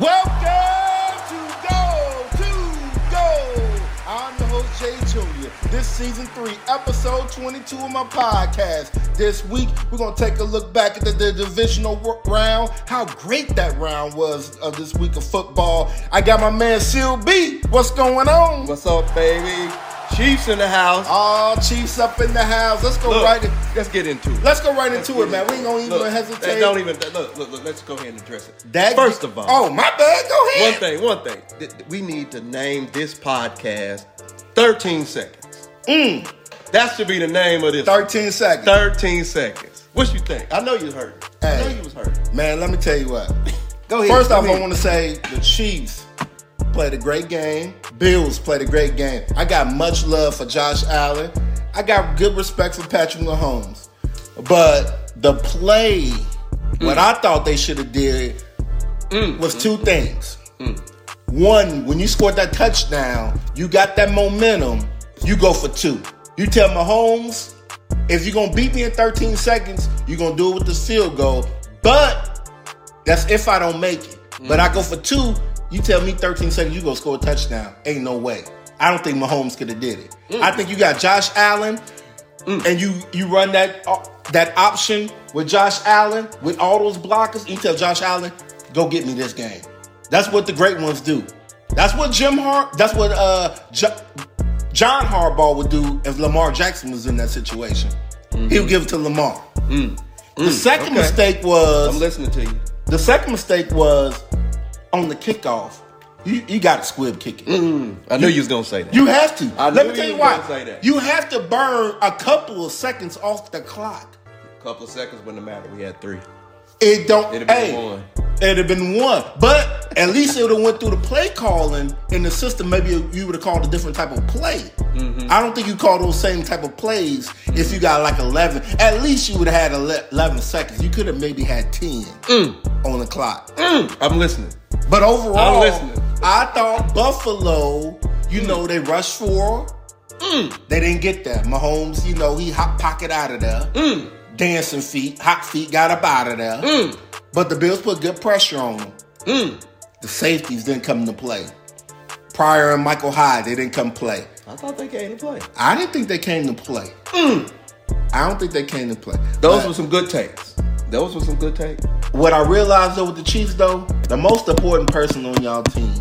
Welcome to Go to Go. I'm the host Jay Jr. This season three, episode 22 of my podcast. This week, we're gonna take a look back at the, the divisional round, how great that round was of this week of football. I got my man Seal B. What's going on? What's up, baby? Chiefs in the house. All Chiefs up in the house. Let's go Look, right. In, let's get into it. let's go right Let's into it, man. into We ain't gonna even Look, hesitate. Don't even look, look, look. Let's go ahead and address it. That- First of all, oh my bad. Go ahead. one thing, one thing. Th- th- We need to name this podcast 13 seconds. Mm. That should be the name of this. 13 seconds. 13 seconds. What you think? I know you heard. it. I know you was hurt. Man, let me tell you what. Go ahead. First off, I want to say the Chiefs played a great game. Bills played a great game. I got much love for Josh Allen. I got good respect for Patrick Mahomes. But the play, mm. what I thought they should have did mm. was two mm. things. One, when you scored that touchdown, you got that momentum, you go for two. You tell Mahomes, if you're gonna beat me in 13 seconds, you're gonna do it with the field goal. But that's if I don't make it. But I go for two. You tell me 13 seconds, you go score a touchdown. Ain't no way. I don't think Mahomes could have did it. Mm. I think you got Josh Allen, mm. and you you run that uh, that option with Josh Allen with all those blockers. You tell Josh Allen, go get me this game. That's what the great ones do. That's what Jim Har. That's what uh jo- John Harbaugh would do if Lamar Jackson was in that situation. Mm-hmm. He would give it to Lamar. Mm. The second okay. mistake was I'm listening to you. the second mistake was on the kickoff. You, you got to squib kick it. I knew you was gonna say that. You have to. I Let me tell you you why. say that. You have to burn a couple of seconds off the clock. A couple of seconds wouldn't matter. We had three. It don't. It'd have hey, been one. It'd have been one. But at least it would have went through the play calling in the system. Maybe you would have called a different type of play. Mm-hmm. I don't think you call those same type of plays if you got like 11. At least you would have had 11 seconds. You could have maybe had 10 Mm. on the clock. I'm listening. But overall. I thought Buffalo, you know, they rushed for. Mm. They didn't get that. Mahomes, you know, he hot pocket out of there. Mm. Dancing feet, hot feet got up out of there. Mm. But the Bills put good pressure on them. The safeties didn't come to play. Poyer and Micah Hyde, they didn't come play. I thought they came to play. I didn't think they came to play. I don't think they came to play. Those But- were some good takes. Those were some good takes. What I realized though with the Chiefs though, the most important person on y'all team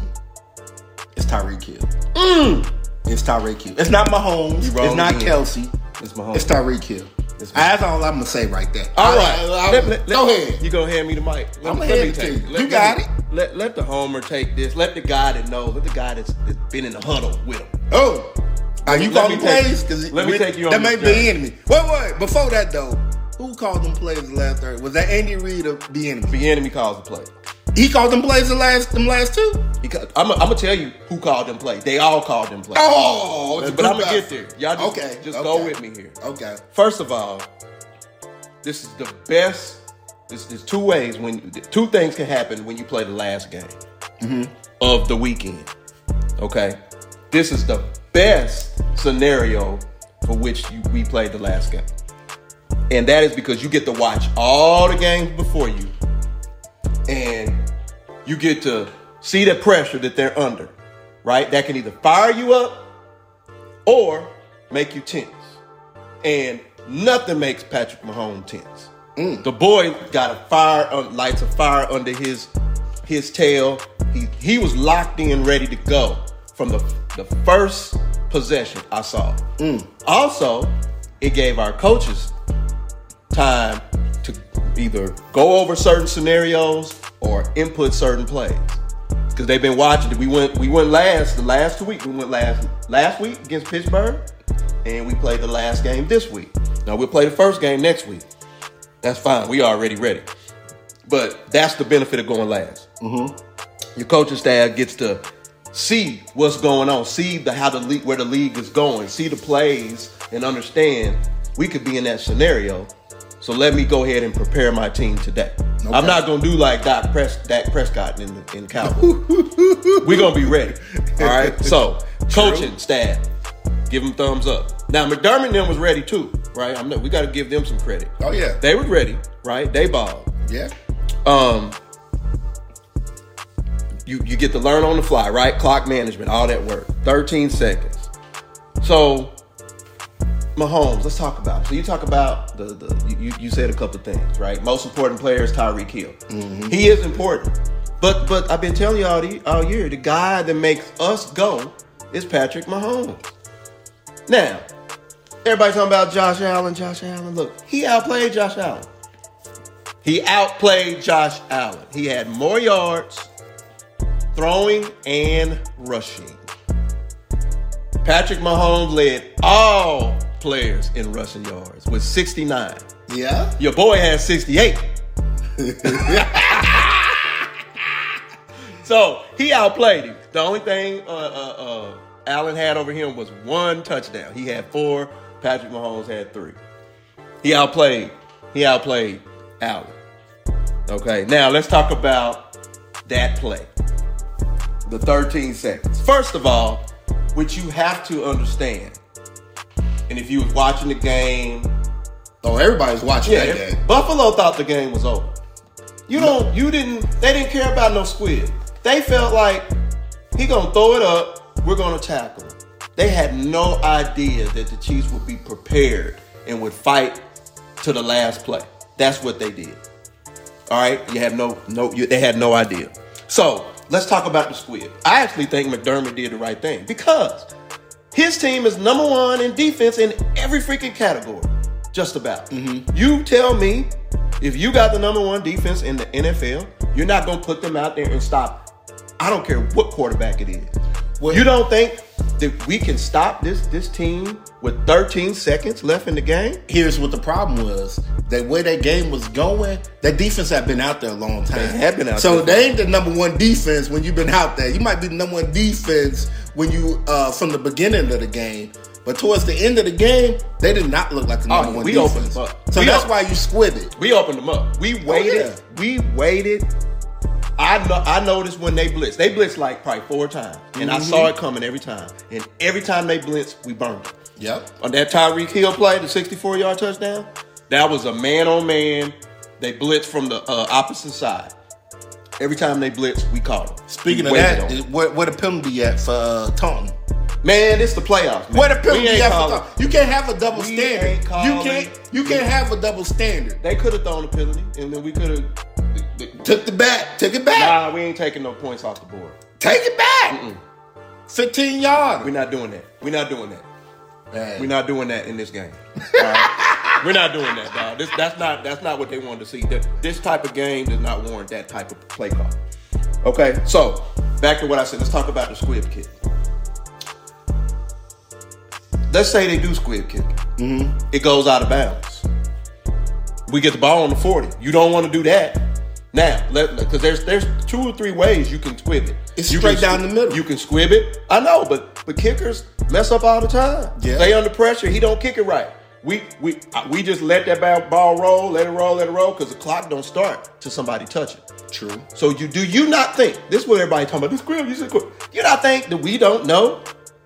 is Tyreek Hill. Mmm. It's Tyreek Hill. It's not Mahomes. It's not again. Kelce. It's Mahomes. It's Tyreek Hill. It's ah, That's all I'm gonna say right there. All right, I- I- Let- let- go let- ahead. You gonna hand me the mic? Let, I'ma hand it to you. Let, You got me- it. Let let the homer take this. Let the guy that knows. Let the guy that's, that's been in the huddle with him. Oh, are you calling me plays? Because let me take you on That may be enemy. Wait, wait. Before that though, who called them plays the last third? Was that Andy Reid or the enemy? The enemy calls the play. He called them plays the last them last two. Because I'm, gonna tell you who called them play. They all called them play. Oh, a but I'm gonna get there. Y'all just, okay, just okay. go with me here. Okay. First of all, this is the best. This there's two ways when two things can happen when you play the last game Mm-hmm. of the weekend. Okay, this is the best scenario for which you, we played the last game, and that is because you get to watch all the games before you, and you get to see the pressure that they're under. Right, that can either fire you up or make you tense. And nothing makes Patrick Mahomes tense. The boy got a fire, uh, lights a fire under his his tail. He he was locked in, ready to go from the the first possession I saw. Also, it gave our coaches time to either go over certain scenarios or input certain plays because they've been watching. We went we went last the last two weeks. We went last last week against Pittsburgh, and we played the last game this week. Now we'll play the first game next week. That's fine. We already ready. But that's the benefit of going last. Mm-hmm. Your coaching staff gets to see what's going on, see the how the league where the league is going, see the plays, and understand we could be in that scenario. So let me go ahead and prepare my team today. I'm not gonna do like Dak, Pres- Dak Prescott in the in Cowboys. We're gonna be ready. All right. So coaching staff, give them thumbs up. Now McDermott them was ready too, right? I'm not, we got to give them some credit. Oh yeah. They were ready, right? They balled. yeah. Um, you you get to learn on the fly, right? Clock management, all that work. 13 seconds. So Mahomes, let's talk about it. So you talk about the the you, you said a couple things, right? Most important player is Tyreek Hill. Mm-hmm. He is important. But but I've been telling you all, the, all year, the guy that makes us go is Patrick Mahomes. Now, everybody talking about Josh Allen, Josh Allen. Look, he outplayed Josh Allen. He outplayed Josh Allen. He had more yards throwing and rushing. Patrick Mahomes led all players in rushing yards with 69. Yeah. Your boy has 68. so he outplayed him. The only thing uh, uh, uh, Allen had over him was one touchdown. He had four. Patrick Mahomes had three. He outplayed. He outplayed Allen. Okay, now let's talk about that play. The 13 seconds. First of all, which you have to understand, and if you was watching the game, Oh, everybody's watching yeah, that game. Buffalo thought the game was over. You don't. You didn't. They didn't care about no squib. They felt like he gonna throw it up. We're gonna tackle. him. They had no idea that the Chiefs would be prepared and would fight to the last play. That's what they did. All right. You have no no. You, they had no idea. So let's talk about the squib. I actually think McDermott did the right thing because his team is number one in defense in every freaking category. Just about. Mm-hmm. You tell me if you got the number one defense in the NFL, you're not going to put them out there and stop. I don't care what quarterback it is. Well- you don't think that we can stop this this team with 13 seconds left in the game? Here's what the problem was: the way that game was going, that defense had been out there a long time. They had been out there. so there. they ain't the number one defense when you've been out there. You might be the number one defense when you uh, from the beginning of the game, but towards the end of the game, they did not look like the Oh, number one we defense. opened them up. So We that's why you squib it. We opened them up. We waited. yeah. We waited. I know. I noticed when they blitz. They blitz like probably four times, and I saw it coming every time. And every time they blitz, we burned it. Yep. On that Tyreek Hill play, the 64 yard touchdown, that was a man on man. They blitzed from the uh, opposite side. Every time they blitz, we caught them. Speaking We of waited that, on where, where the penalty at for uh, taunting? man, it's the playoffs. Man. Where the penalty ain't at for calling- taunting? You can't have a double We standard. You can't. You can't have a double standard. They could have thrown a penalty, and then we could have. Took the back. Took it back. Nah, we ain't taking no points off the board. Take it back. 15 yards. We're not doing that. We're not doing that. Man. We're not doing that in this game. Right? We're not doing that, dog. This, that's not that's not what they wanted to see. Th- This type of game does not warrant that type of play call. Okay, so back to what I said. Let's talk about the squib kick. Let's say they do squib kick. Mm-hmm. It goes out of bounds. We get the ball on the forty. You don't want to do that. Now, because there's there's two or three ways you can squib it. It's You straight can down the middle. You can squib it. I know, but but kickers mess up all the time. Yeah. They under pressure. He don't kick it right. We we uh, we just let that ball, ball roll, let it roll, let it roll, because the clock don't start till somebody touch it. True. So you do you not think this is what everybody talking about? The squib, you said squib. You not think that we don't know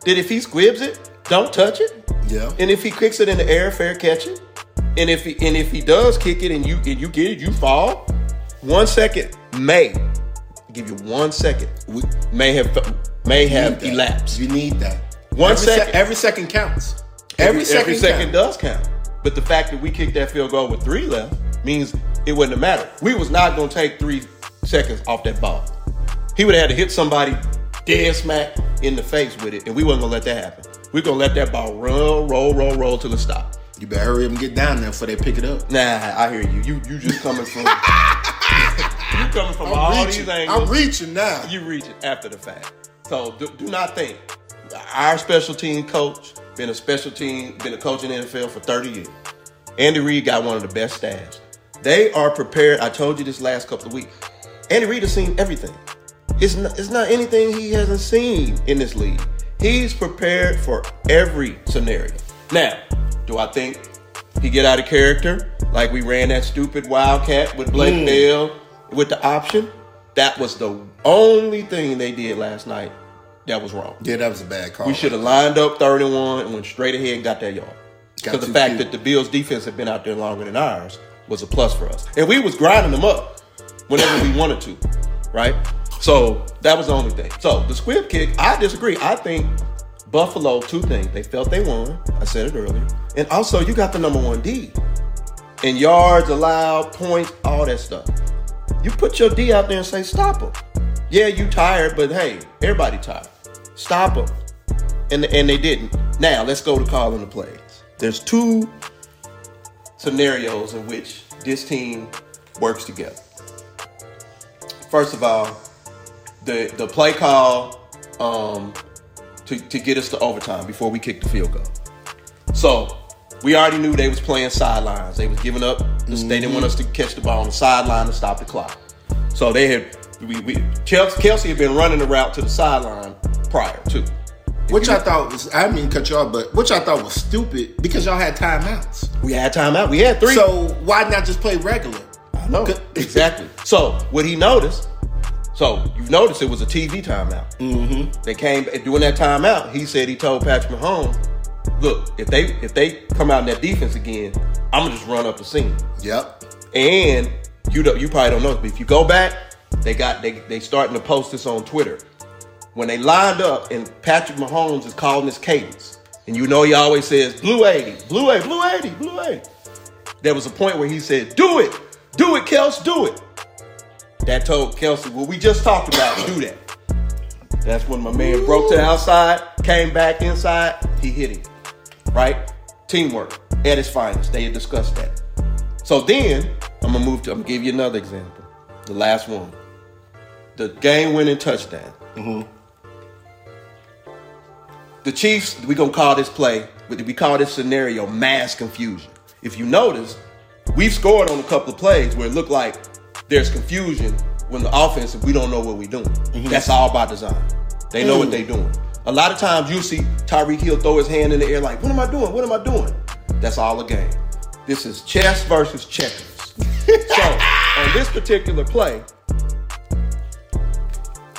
that if he squibs it, don't touch it, Yeah. and if he kicks it in the air, fair catch it, and if he and if he does kick it and you and you get it, you fall. One second may give you one second. We- May have may have that. elapsed. You need that. One every sec- second. every second counts. Every, second. every second counts. does count. But the fact that we kicked that field goal with three left means it wouldn't have mattered. We was not going to take three seconds off that ball. He would have had to hit somebody dead smack in the face with it, and we wasn't going to let that happen. We're going to let that ball roll, roll, roll, roll till it stops. You better hurry up and get down there before they pick it up. Nah, I hear you. You you just coming from you coming from all I'm these reaching. angles. I'm reaching now. you reach it after the fact. So do, do not think our special team coach been a special team, been a coach in the NFL for 30 years. Andy Reid got one of the best staffs. They are prepared. I told you this last couple of weeks. Andy Reid has seen everything. It's not, it's not anything he hasn't seen in this league. He's prepared for every scenario. Now, do I think he get out of character like we ran that stupid wildcat with Blake Mm. Bell with the option? That was the only thing they did last night that was wrong. Yeah, that was a bad call. We should have lined up 31 and went straight ahead and got that yard. Because the fact cute. that the Bills' defense had been out there longer than ours was a plus for us, and we was grinding them up whenever we wanted to, right? So that was the only thing. So the squib kick, I disagree. I think Buffalo, two things. They felt they won. I said it earlier. And also, you got the number one D. In yards allowed, points, all that stuff. You put your D out there and say, stop them. Yeah, you tired, but hey, everybody tired. Stop them. And, and they didn't. Now, let's go to calling the plays. There's two scenarios in which this team works together. First of all, the the play call um, to, to get us to overtime before we kick the field goal. So we already knew they was playing sidelines. They was giving up. They mm-hmm. didn't want us to catch the ball on the sideline to stop the clock. So they had we, we Kelce, Kelce had been running the route to the sideline prior to. Which I thought was, I didn't mean cut you off, but which I thought was stupid because y'all had timeouts. We had timeout. We had three. So why not just play regular? I know exactly. So what he noticed. So you've noticed it was a TV timeout. Mm-hmm. They came during that timeout. He said he told Patrick Mahomes, "Look, if they if they come out in that defense again, I'm gonna just run up the scene." Yep. And you don't, you probably don't know, but if you go back, they got they they starting to post this on Twitter. When they lined up and Patrick Mahomes is calling his cadence, and you know he always says blue 80, blue 80, blue 80, blue 80. There was a point where he said, "Do it, do it, Kels, do it." That told Kelce, what we just talked about do that." That's when my man broke to the outside, came back inside, he hit him. Right? Teamwork at its finest. They had discussed that. So then I'm gonna move to. I'm gonna give you another example. The last one, the game-winning touchdown. Mm-hmm. The Chiefs. We gonna call this play. We call this scenario mass confusion. If you notice, we've scored on a couple of plays where it looked like there's confusion when the offense. We don't know what we're doing. Mm-hmm. That's all by design. They know what they're doing. A lot of times you see Tyreek Hill throw his hand in the air like, "What am I doing? What am I doing?" That's all a game. This is chess versus checkers. so on this particular play,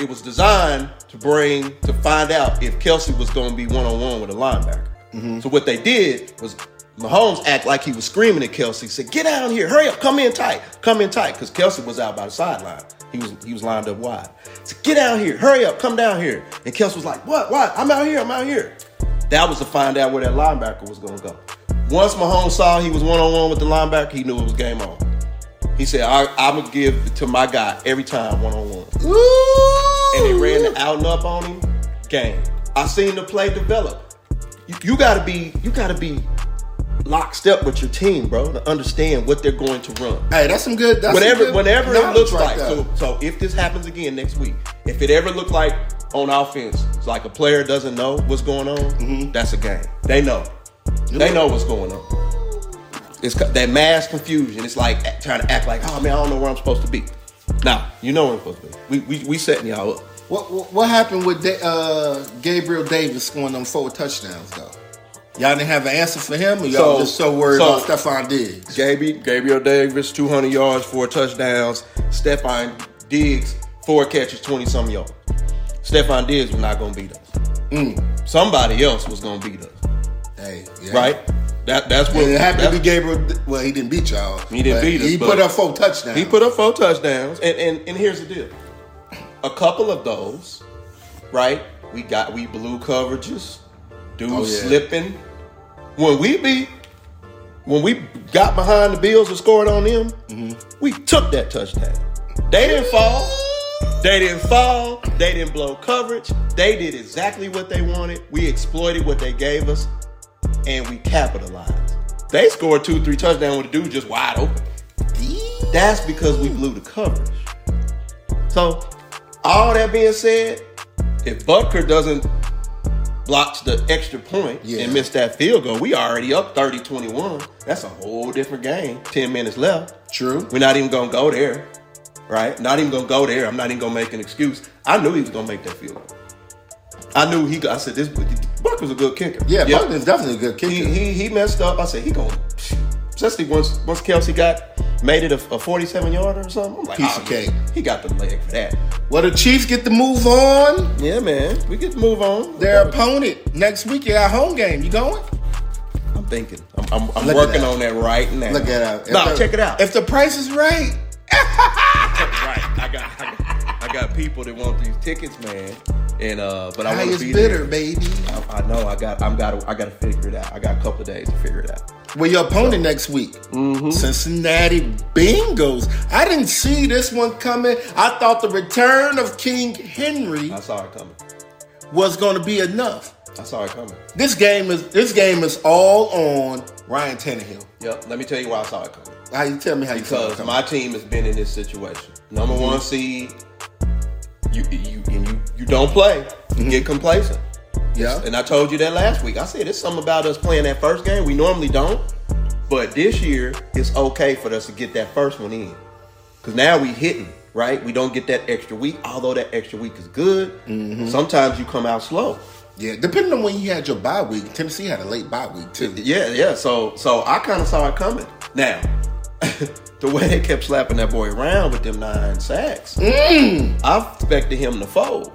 it was designed to bring to find out if Kelce was going to be one on one with a linebacker. Mm-hmm. So what they did was Mahomes act like he was screaming at Kelce, He said, "Get down here, hurry up, come in tight, come in tight," because Kelce was out by the sideline. He was he was lined up wide. Said, "Get down here, hurry up, come down here," and Kelce was like, "What? What? I'm out here, I'm out here." That was to find out where that linebacker was going to go. Once Mahomes saw he was one on one with the linebacker, he knew it was game on. He said, I, "I'm gonna give to my guy every time one on one." and they ran the out and up on him. Game. I seen the play develop. You, you gotta be, you gotta be lockstep with your team, bro, to understand what they're going to run. Hey, that's some good. That's whatever, good whenever it looks right like. there. So, so if this happens again next week, if it ever looked like on offense, it's like a player doesn't know what's going on, Mm-hmm. that's a game. They know. They know what's going on. It's that mass confusion. It's like trying to act like, oh man, I don't know where I'm supposed to be. Now, you know where I'm supposed to be. We we, we setting y'all up. What, what happened with uh, Gabriel Davis scoring them four touchdowns though? Y'all didn't have an answer for him, or y'all So- just so worried so- about Stefon Diggs? Gaby, Gabriel Davis, 200 yards, four touchdowns. Stefon Diggs, four catches, 20 some yards. Stefon Diggs was not going to beat us. Mm. Somebody else was going to beat us, Hey, yeah. right? That that's what It happened to be Gabriel. Well, he didn't beat y'all. He didn't beat us, He put up four touchdowns. He put up four touchdowns, and, and and here's the deal: a couple of those, right? We got we blew coverages, dudes Oh, yeah. slipping. When we beat, when we got behind the Bills and scored on them, Mm-hmm. we took that touchdown. They didn't fall. They didn't fall. They didn't blow coverage. They did exactly what they wanted. We exploited what they gave us, and we capitalized. They scored two, three touchdowns with the dude just wide open. That's because we blew the coverage. So, all that being said, if Butker doesn't block the extra point Yeah. and missed that field goal, we already up 30-21. That's a whole different game. 10 minutes left. True. We're not even gonna go there. Right? Not even gonna go there. I'm not even gonna make an excuse. I knew he was gonna make that field goal. I knew he I said this Buck was a good kicker. Yeah, Yep. Butker's definitely a good kicker. He, he he messed up. I said he going especially once once Kelce got made it a, a 47 yarder or something. I'm like, Piece oh, of cake. He got the leg for that. well, the Chiefs get to move on. Yeah, man. We get to move on. Their opponent next week. You got home game. You going? I'm thinking. I'm, I'm, I'm working that. on that right now. Look at that. No, the- check it out. If the price is right, right, I got, I got, I got people that want these tickets, man. And uh, but I want to be bidder, there. baby. I, I know. I got. I'm got. I got to figure it out. I got a couple of days to figure it out. Well, your opponent next week, Mm-hmm. Cincinnati Bengals. I didn't see this one coming. I thought the return of King Henry I saw it coming. was going to be enough. I saw it coming. This game is this game is all on Ryan Tannehill. Yep. Let me tell you why I saw it coming. How you tell me how you because my team has been in this situation. Number Mm-hmm. one seed, you you and you you don't play, you get complacent. Yeah, And I told you that last week. I said it's something about us playing that first game. We normally don't, but this year it's okay for us to get that first one in because now we hitting right. We don't get that extra week, although that extra week is good. Mm-hmm. Sometimes you come out slow. yeah. Depending on when you had your bye week, Tennessee had a late bye week too. Yeah, yeah. So so I kind of saw it coming. Now, the way they kept slapping that boy around with them nine sacks, I expected him to fold,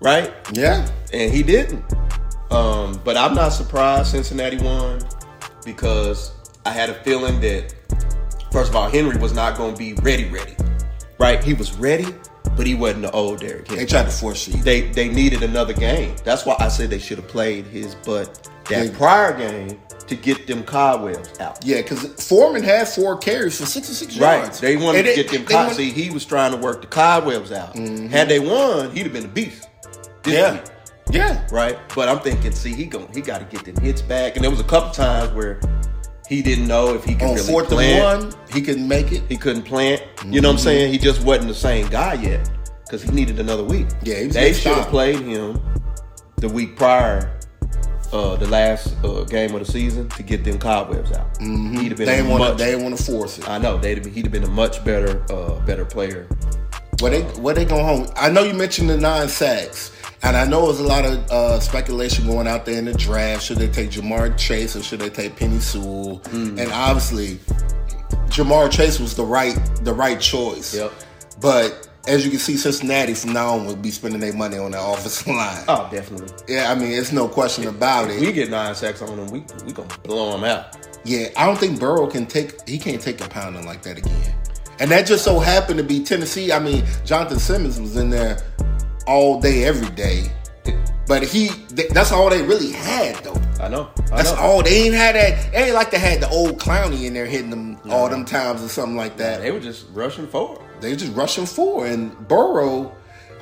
right? Yeah, And he didn't. Um, but I'm not surprised Cincinnati won because I had a feeling that first of all Henry was not going to be ready, ready, right? He was ready, but he wasn't the old Derrick Henry they tried to force you. they they needed another game. That's why I said they should have played his butt that They- prior game to get them cobwebs out. Yeah, because Foreman had four carries for 66 Right. yards. They wanted And to they- get them cobwebs. See, he was trying to work the cobwebs out. Mm-hmm. Had they won, he'd have been a beast. Yeah, week, yeah. right? But I'm thinking, see, he going he got to get them hits back. And there was a couple times where he didn't know if he could On really fourth plant. and one, he couldn't make it. He couldn't plant. You know what I'm mm-hmm. saying? He just wasn't the same guy yet because he needed another week. Yeah, he was they should have played him the week prior, uh, the last uh, game of the season to get them cobwebs out. He'd have been Mm-hmm. They want. They didn't want to force it. I know they'd have, he'd have been a much better, uh, better player. Where they where they going home? I know you mentioned the nine sacks, and I know there's a lot of uh, speculation going out there in the draft. Should they take Ja'Marr Chase or should they take Penei Sewell? Hmm. And obviously, Ja'Marr Chase was the right the right choice. Yep. But as you can see, Cincinnati from now on will be spending their money on the offensive line. Oh, definitely. Yeah, I mean, it's no question about If we get nine sacks on them, we we gonna blow them out. Yeah, I don't think Burrow can take. He can't take a pounding like that again. And that just so happened to be Tennessee. I mean, Jonathan Simmons was in there all day, every day. But he, that's all they really had, though. I know. I That's know. all. They ain't had that. It ain't like they had the old Clowney in there hitting them all them times or something like that. They were just rushing forward. They just rushing forward. And Burrow,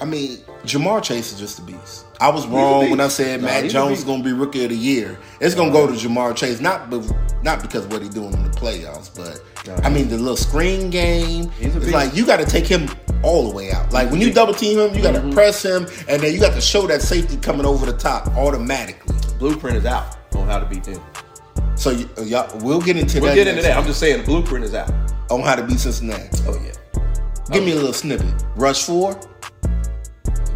I mean, Ja'Marr Chase is just a beast. I was wrong when I said Nah, Mac Jones is going to be rookie of the year. It's going to go to Jamar Chase, not be, not because of what he's doing in the playoffs, but I mean the little screen game. He's It's beast. like you got to take him all the way out. Like when you double team him, you got to Mm-hmm. press him, and then you got to show that safety coming over the top automatically. Blueprint is out on how to beat them. So uh, y'all, we'll get into We'll that. get into that. I'm just saying the blueprint is out. on how to beat Cincinnati. Oh yeah. Give me a little snippet. Rush four.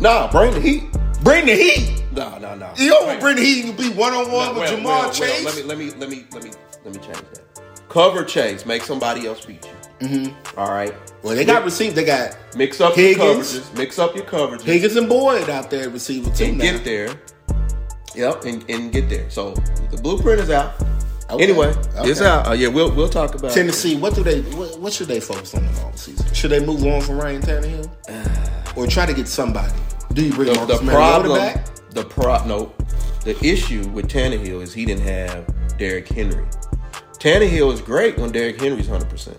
Nah, bring the heat. Bring the heat. No, no, no. You don't Wait. bring the heat and be one on one with well, Ja'Marr well, well, Chase. let me let me let me let me let me change that. Cover Chase, make somebody else beat you. Mm-hmm. All right. well, they got received. They got Mix up Higgins. your coverages. Mix up your coverages. Higgins and Boyd out there receiver too and now. get there. Yep, and, and get there. So the blueprint is out. Okay. Anyway, Okay. it's out. Uh, yeah, we'll we'll talk about Tennessee, what do they? What, what should they focus on in the offseason? Should they move on from Ryan Tannehill, or try to get somebody? Do you bring The, Marcus the problem, back? the pro, no, the issue with Tannehill is he didn't have Derrick Henry. Tannehill is great when Derrick Henry's hundred percent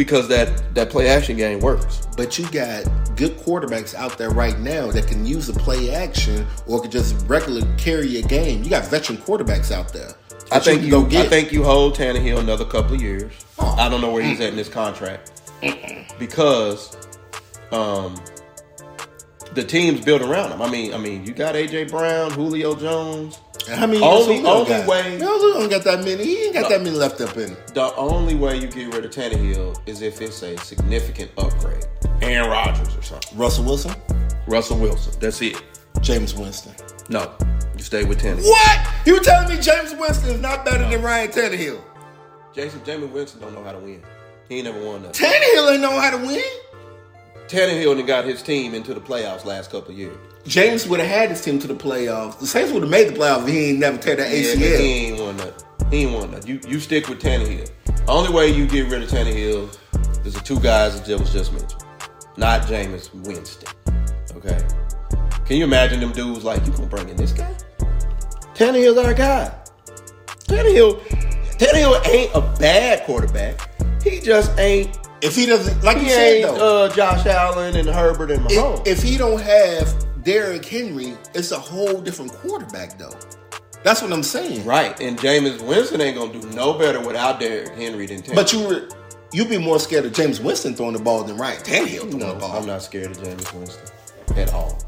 because that that play action game works. But you got good quarterbacks out there right now that can use a play action or could just regular carry a game. You got veteran quarterbacks out there. I think can you. go get. I think you hold Tannehill another couple of years. I don't know where he's at in his contract because um, the team's built around him. I mean, I mean, you got AJ Brown, Julio Jones. How many Only- only way- Julio don't got that many. He ain't got that many left up in. The only way you get rid of Tannehill is if it's a significant upgrade. Aaron Rodgers or something. Russell Wilson, Russell Wilson. That's it. Jameis Winston. No, you stay with Tannehill. What? You telling me Jameis Winston is not better than Ryan Tannehill? Jason Jamie Winston don't know how to win. He ain't never won nothing. Tannehill ain't know how to win. Tannehill done got his team into the playoffs last couple years. Jameis would have had his team to the playoffs. The Saints would have made the playoffs if he ain't never tear that Yeah, ACL. he ain't won nothing. He ain't won nothing. You you stick with Tannehill. Only way you get rid of Tannehill is the two guys that was just mentioned. not Jameis Winston. Okay. Can you imagine them dudes like you gonna bring in this guy? Tannehill's our guy. Tannehill, Tannehill ain't a bad quarterback. He just ain't. If he doesn't, like He you said ain't though, uh, Josh Allen and Herbert and Mahomes. if, if he don't have Derrick Henry, it's a whole different quarterback though. That's what I'm saying. right, and Jameis Winston ain't gonna do no better without Derrick Henry than Tannehill. But you were you'd be more scared of Jameis Winston throwing the ball than Ryan Tannehill throwing no, the ball. I'm not scared of Jameis Winston at all.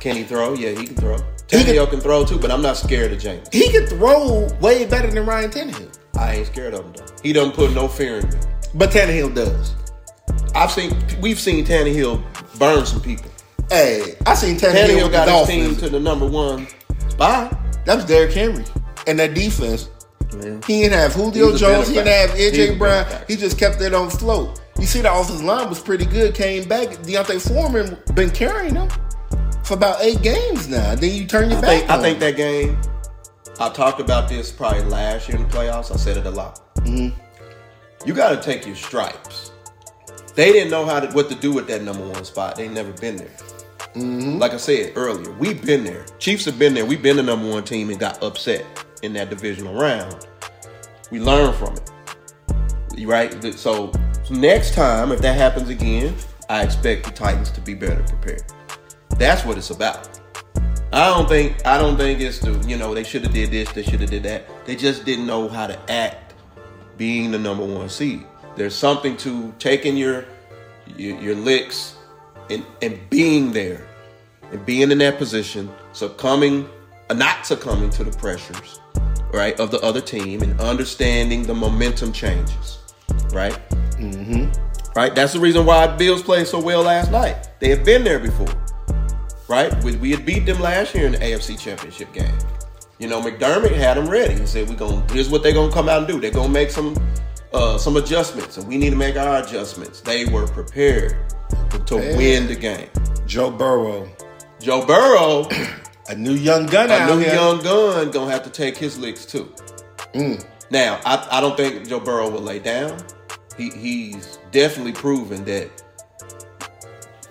Can he throw? Yeah, he can throw. He can- Tannehill can throw too, but I'm not scared of Jameis. He can throw way better than Ryan Tannehill, I ain't scared of him though. He doesn't put no fear in me. but Tannehill does. I've seen we've seen Tannehill burn some people. Hey, I seen Tannehill, with got the his team to the number one spot. That was Derrick Henry and that defense. Man. He didn't have Julio He's a Jones. He didn't have. He's a AJ Brown. benefactor. He just kept it on float. You see, the offensive line was pretty good. Came back. D'Onta Foreman been carrying them for about eight games now. Then you turn your I back. think, I on think him. that game. I talked about this probably last year in the playoffs. I said it a lot. Mm-hmm. You got to take your stripes. They didn't know how to what to do with that number one spot. They never been there. Mm-hmm. Like I said earlier, we've been there. Chiefs have been there. We've been the number one team and got upset in that divisional round. We learn from it. Right? So, so next time, if that happens again, I expect the Titans to be better prepared. That's what it's about. I don't think I don't think it's the you know they should have did this, they should have did that. They just didn't know how to act being the number one seed. There's something to taking your your, your licks and and being there and being in that position, succumbing, uh, not succumbing to the pressures, right, of the other team, and understanding the momentum changes, right. Mm-hmm. Right. That's the reason why Bills played so well last night. They had been there before right? We, we had beat them last year in the AFC Championship game. You know, McDermott had them ready. He said, "We're gonna here's what they're gonna come out and do. They're gonna make some uh, some adjustments, and we need to make our adjustments." They were prepared to, win the game. Joe Burrow, Joe Burrow, a new young gun a new here. young gun, gonna have to take his licks too. Now, I, I don't think Joe Burrow will lay down. He, he's definitely proven that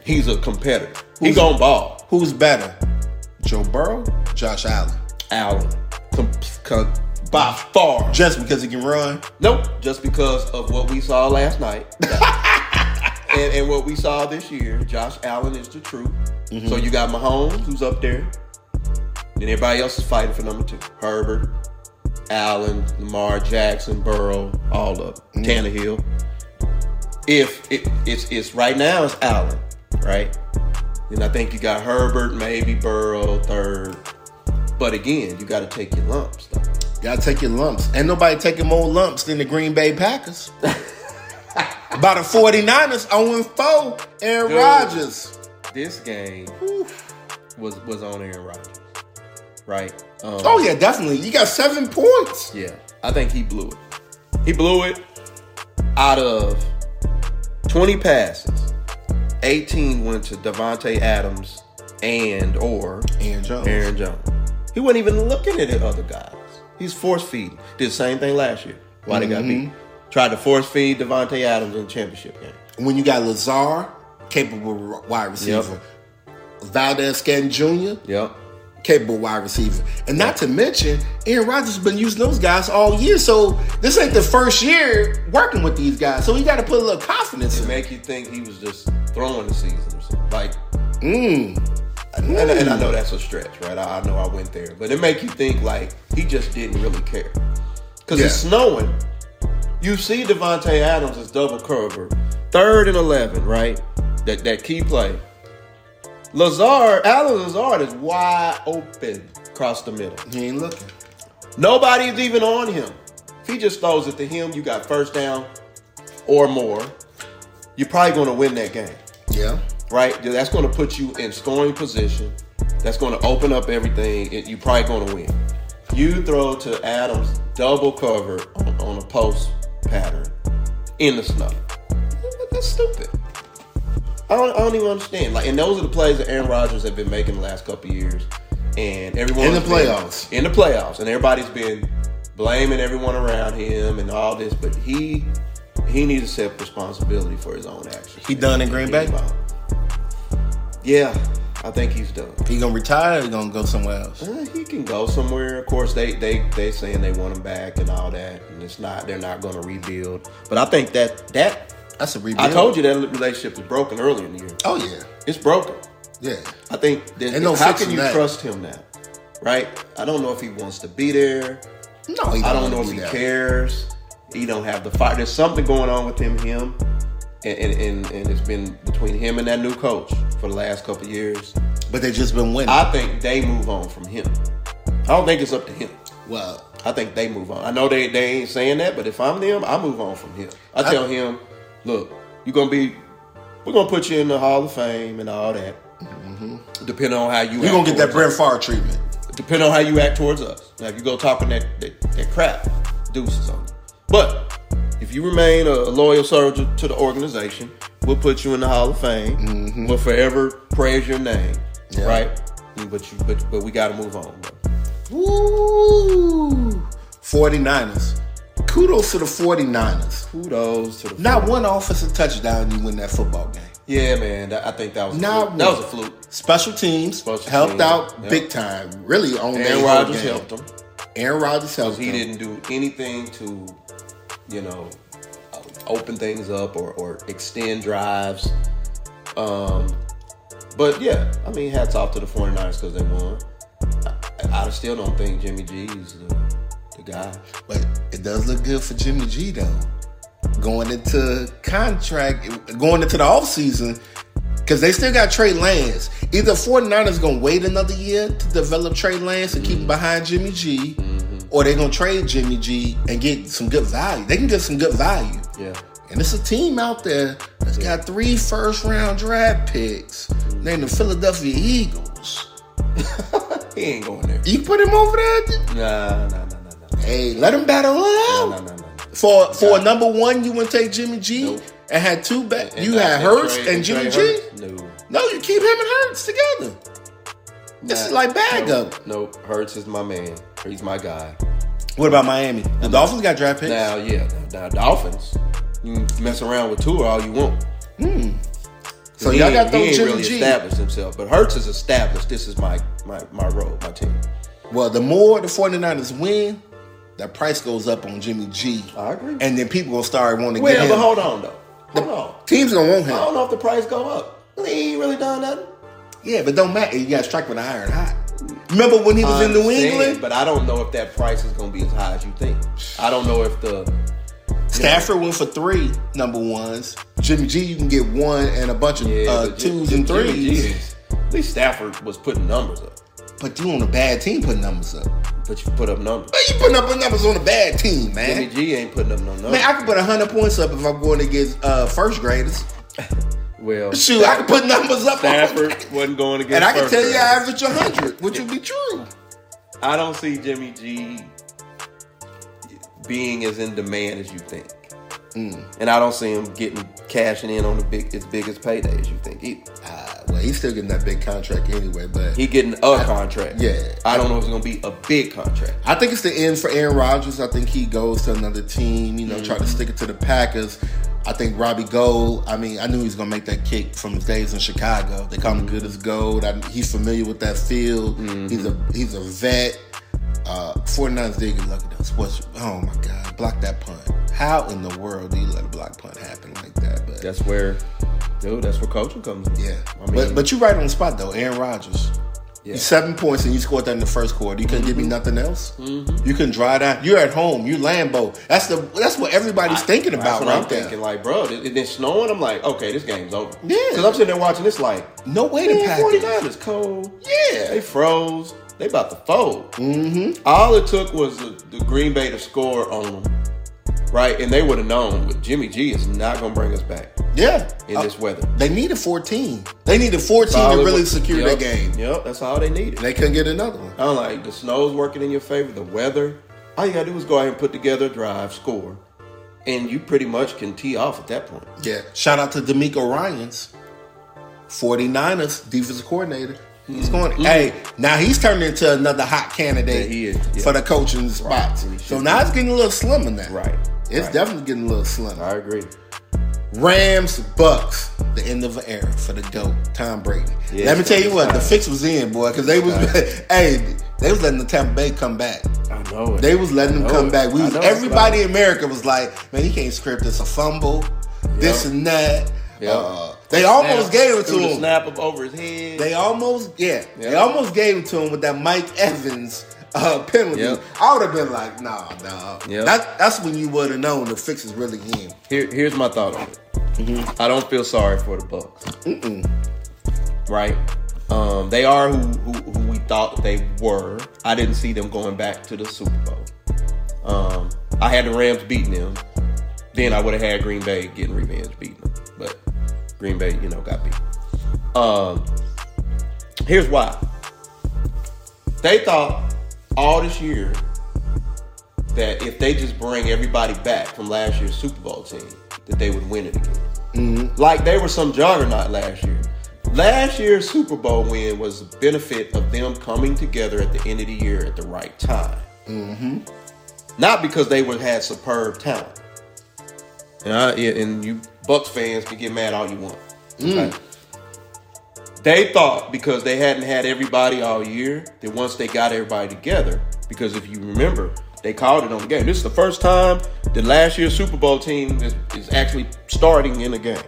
he's a competitor. He Who's- gonna ball. Who's better, Joe Burrow, Josh Allen? Allen. Com- com- by far. Just because he can run. Nope. Just because of what we saw last night. and, and what we saw this year, Josh Allen is the truth. Mm-hmm. So you got Mahomes, who's up there. Then everybody else is fighting for number two. Herbert, Allen, Lamar Jackson, Burrow, all of them. Mm-hmm. Tannehill. If it, it's it's right now it's Allen, right? And I think you got Herbert, maybe Burrow, third. But again, you got to take your lumps. Though. Gotta take your lumps. Ain't nobody taking more lumps than the Green Bay Packers. By the 49ers, 0 4, Aaron. Rodgers. This game was was on Aaron Rodgers, right? Um, Oh, yeah, definitely. You got seven points. yeah. I think he blew it. He blew it out of twenty passes. Eighteen went to Davante Adams and or Aaron Jones. Aaron Jones. He wasn't even looking at the other guys. He's force feeding. Did the same thing last year. Why they got beat? Tried to force feed Davante Adams in the championship game. When you got Lazard, capable wide receiver. Valdes-Scantling Jr., Yep. capable wide receiver. And not to mention, Aaron Rodgers has been using those guys all year. So this ain't the first year working with these guys. So he got to put a little confidence to in. make you think he was just throwing the season or something. Like, Mm. And, and I know hmm. that's a stretch, right? I, I know I went there, but it make you think like he just didn't really care because it's snowing. You see Davante Adams is double covered, third and eleven, right? That that key play. Lazard, Allen Lazard is wide open across the middle. He ain't looking. Nobody's even on him. If he just throws it to him, you got first down or more. You're probably going to win that game Yeah. Right? That's going to put you in scoring position. That's going to open up everything. It- You're probably going to win. You throw to Adams double cover on, on a post pattern in the snow. That's stupid. I don't, I don't even understand. Like, and those are the plays that Aaron Rodgers have been making the last couple years, and everyone In the playoffs. in the playoffs, and everybody's been blaming everyone around him and all this, but he he needs to accept responsibility for his own actions. He done in Green Bay? Yeah, I think he's done. He gonna retire? Or he gonna go somewhere else? Uh, he can go somewhere. Of course, they they they saying they want him back and all that, and it's not. They're not to rebuild. But I think that that That's a rebuild. I told you that relationship was broken earlier in the year. Oh yeah, It's broken. yeah. I think. That, no how can you that. trust him now? Right? I don't know if he wants to be there. No, he I don't know if he there. cares. He don't have the fight. There's something going on with him. Him. And, and, and, it's been between him and that new coach for the last couple years. But they've just been winning. I think they move on from him. I don't think it's up to him. well, I think they move on. I know they, they ain't saying that, but if I'm them, I move on from him. I tell him, look, you're gonna be, we're gonna put you in the Hall of Fame and all that. Mm-hmm. Depending on how you, you act gonna get that Brett. Favre treatment. Depending on how you act towards us. Now, if you go talking that that, that crap, deuces on you. But if you remain a, a loyal soldier to the organization, we'll put you in the Hall of Fame. Mm-hmm. We'll forever praise your name, Yeah. right? But you, but but we got to move on. Woo! 49ers. Kudos to the 49ers. Kudos to the 49ers. Not one offensive touchdown, you win that football game. Yeah, man. I think that was a Not fluke. that was a fluke. Special teams Special helped teams, out yeah. big time. Really on Aaron Rodgers helped him Aaron Rodgers helped he them. didn't do anything to, you know, open things up or, or extend drives. Um, but yeah, I mean, hats off to the 49ers because they won. I, I still don't think Jimmy G is the, the guy. But it does look good for Jimmy G though. Going into contract, going into the offseason, because they still got Trey Lance. Either 49ers going to wait another year to develop Trey Lance and keep him behind Jimmy G, or they're to trade Jimmy G and get some good value. They can get some good value. Yeah. And it's a team out there that's got three first round draft picks named the Philadelphia Eagles. He ain't going there. You put him over there? Nah, nah, nah, nah, nah. Hey, let him battle it out. No, no, no, no. For for Nah. number one, you wouldn't take Jimmy G Nope. and had two back. And You had and Hurts Trey- and Jimmy G. No. No, you keep him and Hurts together. This is like bag nope, up. Nope. Hurts is my man. He's my guy. What about Miami? The Dolphins got draft picks. Now, yeah, now, Dolphins. You can mess around with Tua all you want. Hmm. So y'all got those Jimmy really G. established himself, but Hurts is established. This is my my my role, my team. Well, the more the 49ers win, the price goes up on Jimmy G. I agree. And then people gonna start wanting to Well, get him. but hold on though. Hold on. Teams gonna want him. I don't know if the price go up. He ain't really done nothing. Yeah, but don't matter. You got to strike with the iron hot. Remember when he was in New England? but I don't know if that price is going to be as high as you think. I don't know if the Stafford went for three number ones. Jimmy G, you can get one and a bunch of yeah, uh, but Jim- twos and Jimmy threes. is- At least Stafford was putting numbers up, But you on a bad team putting numbers up. but you put up numbers. Man, you putting up numbers on a bad team, man. Jimmy G ain't putting up no numbers. Man, I can put hundred points up if I'm going against uh, first graders. well, Shoot, I can put numbers up. Stafford wasn't going against. and I can tell you, I graders. average hundred, which would be true. I don't see Jimmy G being as in demand as you think. Mm. And I don't see him getting cashing in on the big as big as payday as you think. He, Uh, well, he's still getting that big contract anyway, but he getting a contract. yeah. I don't know if it's gonna be a big contract. I think it's the end for Aaron Rodgers. I think he goes to another team, you know, try to stick it to the Packers. I think Robbie Gould, I mean, I knew he was going to make that kick from his days in Chicago. They call him good as gold. I, he's familiar with that field. He's a he's a vet. Uh, 49ers did get lucky though. Sports, oh my God, block that punt. How in the world do you let a block punt happen like that? But That's where, dude. That's where coaching comes in. yeah, I mean, but but you right on the spot though, Aaron Rodgers. Yeah. Seven points and you scored that in the first quarter. You couldn't give me nothing else. You can dry down. You're at home. You Lambeau. That's the that's what everybody's thinking That's about right I'm there. thinking. Like, bro, it, it's snowing. I'm like, okay, this game's over. Yeah. Because I'm sitting there watching this, like, No way to pack 49ers cold. Yeah. They froze. They about to fold. Mm-hmm. All it took was the, the Green Bay to score on them, right? And they would have known. But Jimmy G is not going to bring us back Yeah. in Uh, this weather. they needed 14. They needed 14 Solid to really secure Yep. that game. Yep, that's all they needed. They couldn't get another one. I'm like, the snow's working in your favor, the weather. All you gotta do is go ahead and put together a drive, score, and you pretty much can tee off at that point. Yeah. Shout out to DeMeco Ryans, 49ers defensive coordinator. He's going. Hey, now he's turned into another hot candidate Mm-hmm. Yeah, he is, yeah. for the coaching spots. he So now it's getting a little slimmer that. Right. It's Right. definitely getting a little slim. I agree. Rams, Bucks, the end of an era for the GOAT, Tom Brady. Yeah, Let me tell you what, be the fix was in, boy, because they was, hey, they was letting the Tampa Bay come back. I know it. They was letting them come it. back. We was, everybody in America was like, man, he can't script this a fumble, this and that. Yep. Uh, they almost gave it to threw the him. Snap up over his head. They almost, yeah, they almost gave it to him with that Mike Evans uh, penalty. Yep. I would have been like, nah, nah. Yep. That, that's when you would have known the fix is really in. Here, here's my thought on it. I don't feel sorry for the Bucs. Right? Um, they are who, who who we thought they were. I didn't see them going back to the Super Bowl. Um, I had the Rams beating them. Then I would have had Green Bay getting revenge beating them. But Green Bay, you know, got beat. Um, here's why. They thought all this year that if they just bring everybody back from last year's Super Bowl team, that they would win it again. Mm-hmm. Like they were some juggernaut last year. Last year's Super Bowl win was the benefit of them coming together at the end of the year at the right time. Mm-hmm. Not because they would had superb talent. And, I, and you Bucs fans can get mad all you want. Mm. Okay? They thought because they hadn't had everybody all year that once they got everybody together, because if you remember, they called it on the game. This is the first time that last year's Super Bowl team is, is actually starting in a game.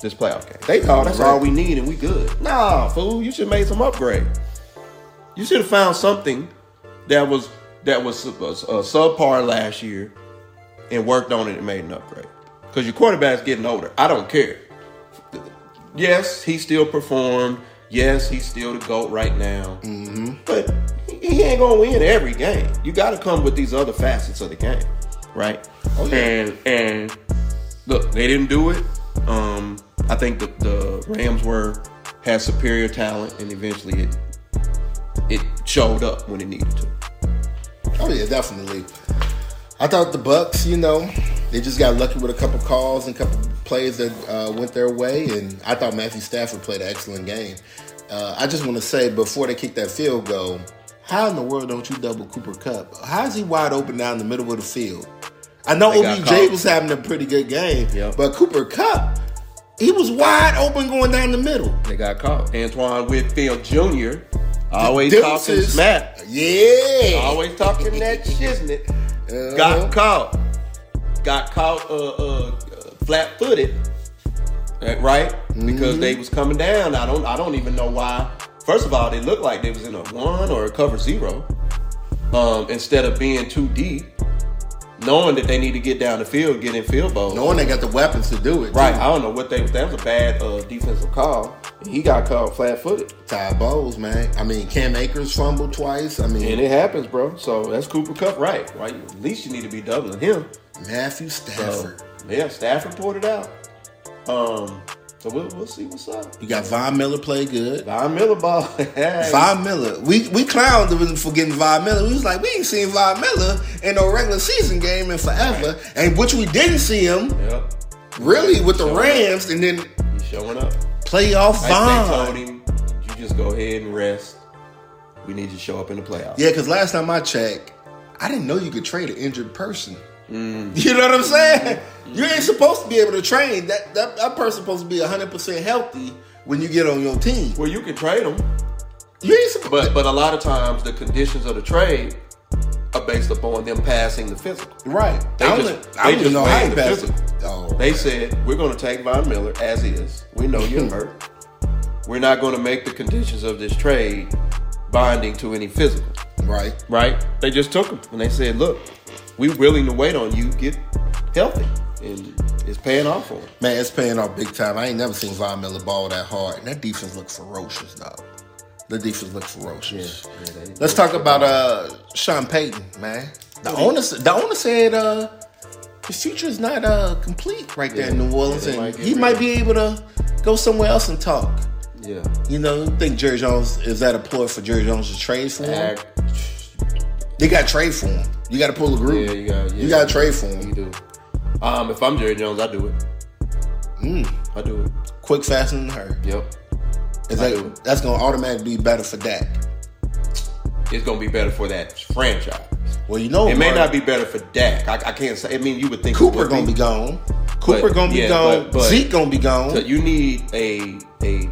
This playoff game. They thought that's all we need and we good. Nah, fool, you should have made some upgrade. You should have found something that was that was a, a subpar last year and worked on it and made an upgrade. Because your quarterback's getting older. I don't care. Yes, he still performed. Yes, he's still the GOAT right now. Mm-hmm. But he ain't going to win every game. You got to come with these other facets of the game, right? Oh, yeah. And and look, they didn't do it. Um, I think the, the Rams were had superior talent, and eventually it it showed up when it needed to. Oh yeah, definitely. I thought the Bucs, you know, they just got lucky with a couple calls and a couple plays that uh, went their way, and I thought Matthew Stafford played an excellent game. Uh, I just want to say before they kick that field goal, how in the world don't you double Cooper Kupp? How is he wide open down the middle of the field? I know They OBJ was having a pretty good game, Yep. but Cooper Kupp, he was wide open going down the middle. They got caught. Antoine Winfield Jr. always talking smack. Yeah, Always talking that shiznit. Uh-huh. Got caught. Got caught uh, uh, flat footed. Right? Because Mm-hmm. they was coming down. I don't I don't even know why. First of all, they looked like they was in a one or a cover zero. Um, instead of being too deep. Knowing that they need to get down the field, get in field goal. knowing they got the weapons to do it. Right, too. I don't know what they. That was a bad uh, defensive call. He got caught flat-footed, Ty Bowles, man. I mean, Cam Akers fumbled twice. I mean, and it happens, bro. So that's Cooper Kupp, right? Right. At least you need to be doubling him. Matthew So Stafford. Yeah, Stafford poured it out. Um, so we'll, we'll see what's up. You got Von Miller play good. Von Miller ball. Hey. Von Miller. We we clowned him for getting Von Miller. We was like, we ain't seen Von Miller in no regular season game in forever. And which we didn't see him Yep, really with the. Rams and then he's showing up. playoff Like they told him, you just go ahead and rest. We need you to show up in the playoffs. Yeah, because last time I checked, I didn't know you could trade an injured person. Mm. You know what I'm saying? You ain't supposed to be able to train. That that, that person's supposed to be 100% healthy when you get on your team. Well, you can trade them. You ain't supposed But but a lot of times the conditions of the trade are based upon them passing the physical. Right. They I just- I they don't just know how ran he the physical. Oh, They said we're going to take Von Miller as is. We know you're hurt. We're not going to make the conditions of this trade binding to any physical. Right. Right? They just took him and they said, "Look, we're willing to wait on you. Get healthy." And it's paying off for him. Man, it's paying off big time. I ain't never seen Von Miller ball that hard. And that defense look ferocious, dog. The defense look ferocious. Let's talk about uh Sean Payton, man. The owner, the owner said uh his future is not uh complete right there in New Orleans, Yeah, they might and he might be able to go somewhere else and talk. Yeah. You know, you think Jerry Jones is that a ploy for Jerry Jones to trade for him? They got trade for him. You got to pull a group. Yeah, you got. Yeah, You got to trade for him. You do. Um, if I'm Jerry Jones, I do it. Mm. I do it. Quick, fast, and hurt. Yep. Is that that's gonna automatically be better for Dak? It's gonna be better for that franchise. Well, you know, It may not be better for Dak. I, I can't say. I mean, you would think Cooper gonna be gone. Cooper But, gonna be yeah, gone. but- but- Zeke gonna be gone. So you need a a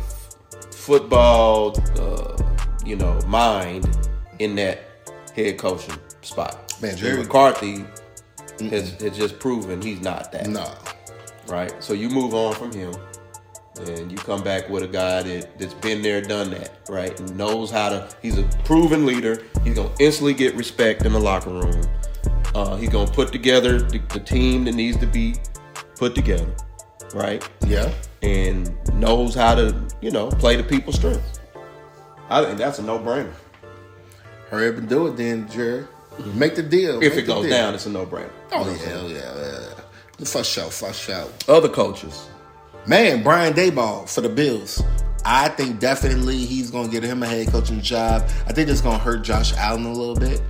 football, uh, you know, mind in that head coaching spot. Man, Jerry- McCarthy has, has just proven he's not that. no. Right. So you move on from him, and you come back with a guy that that's been there, done that. Right, and knows how to. He's a proven leader. He's gonna instantly get respect in the locker room. Uh, he's gonna put together the, the team that needs to be put together. Right Yeah. and knows how to, you know, play to people's strengths. I think that's a no-brainer. Hurry up and do it then, Jerry. Mm-hmm. Make the deal. If Make it goes deal. down, it's a no-brainer. Oh You know yeah, hell yeah, yeah, yeah. For sure, for sure. Other coaches. Man, Brian Daboll for the Bills. I think definitely he's gonna get him a head coaching job. I think it's gonna hurt Josh Allen a little bit.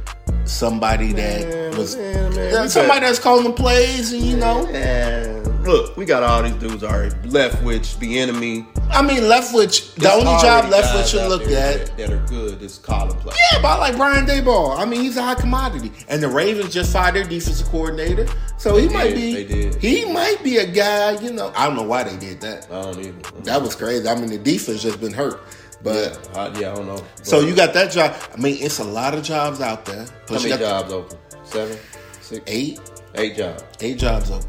Somebody that was man, man, somebody that's calling the plays, and you know, look, we got all these dudes already. Leftwich, Bieniemy. I mean, Leftwich. The only job Leftwich should look at. that, that are good. Is calling play. Yeah, but I like Brian Daboll. I mean, he's a high commodity, and the Ravens just fired their defensive coordinator, so he They might did, be. they did. He might be a guy. You know, I don't know why they did that. I don't either. Mm-hmm. That was crazy. I mean, the defense just been hurt, but yeah, I, yeah, I don't know. so you got that job. I mean, it's a lot of jobs out there. how Plus many jobs open? Seven, six, eight, eight jobs. eight jobs open,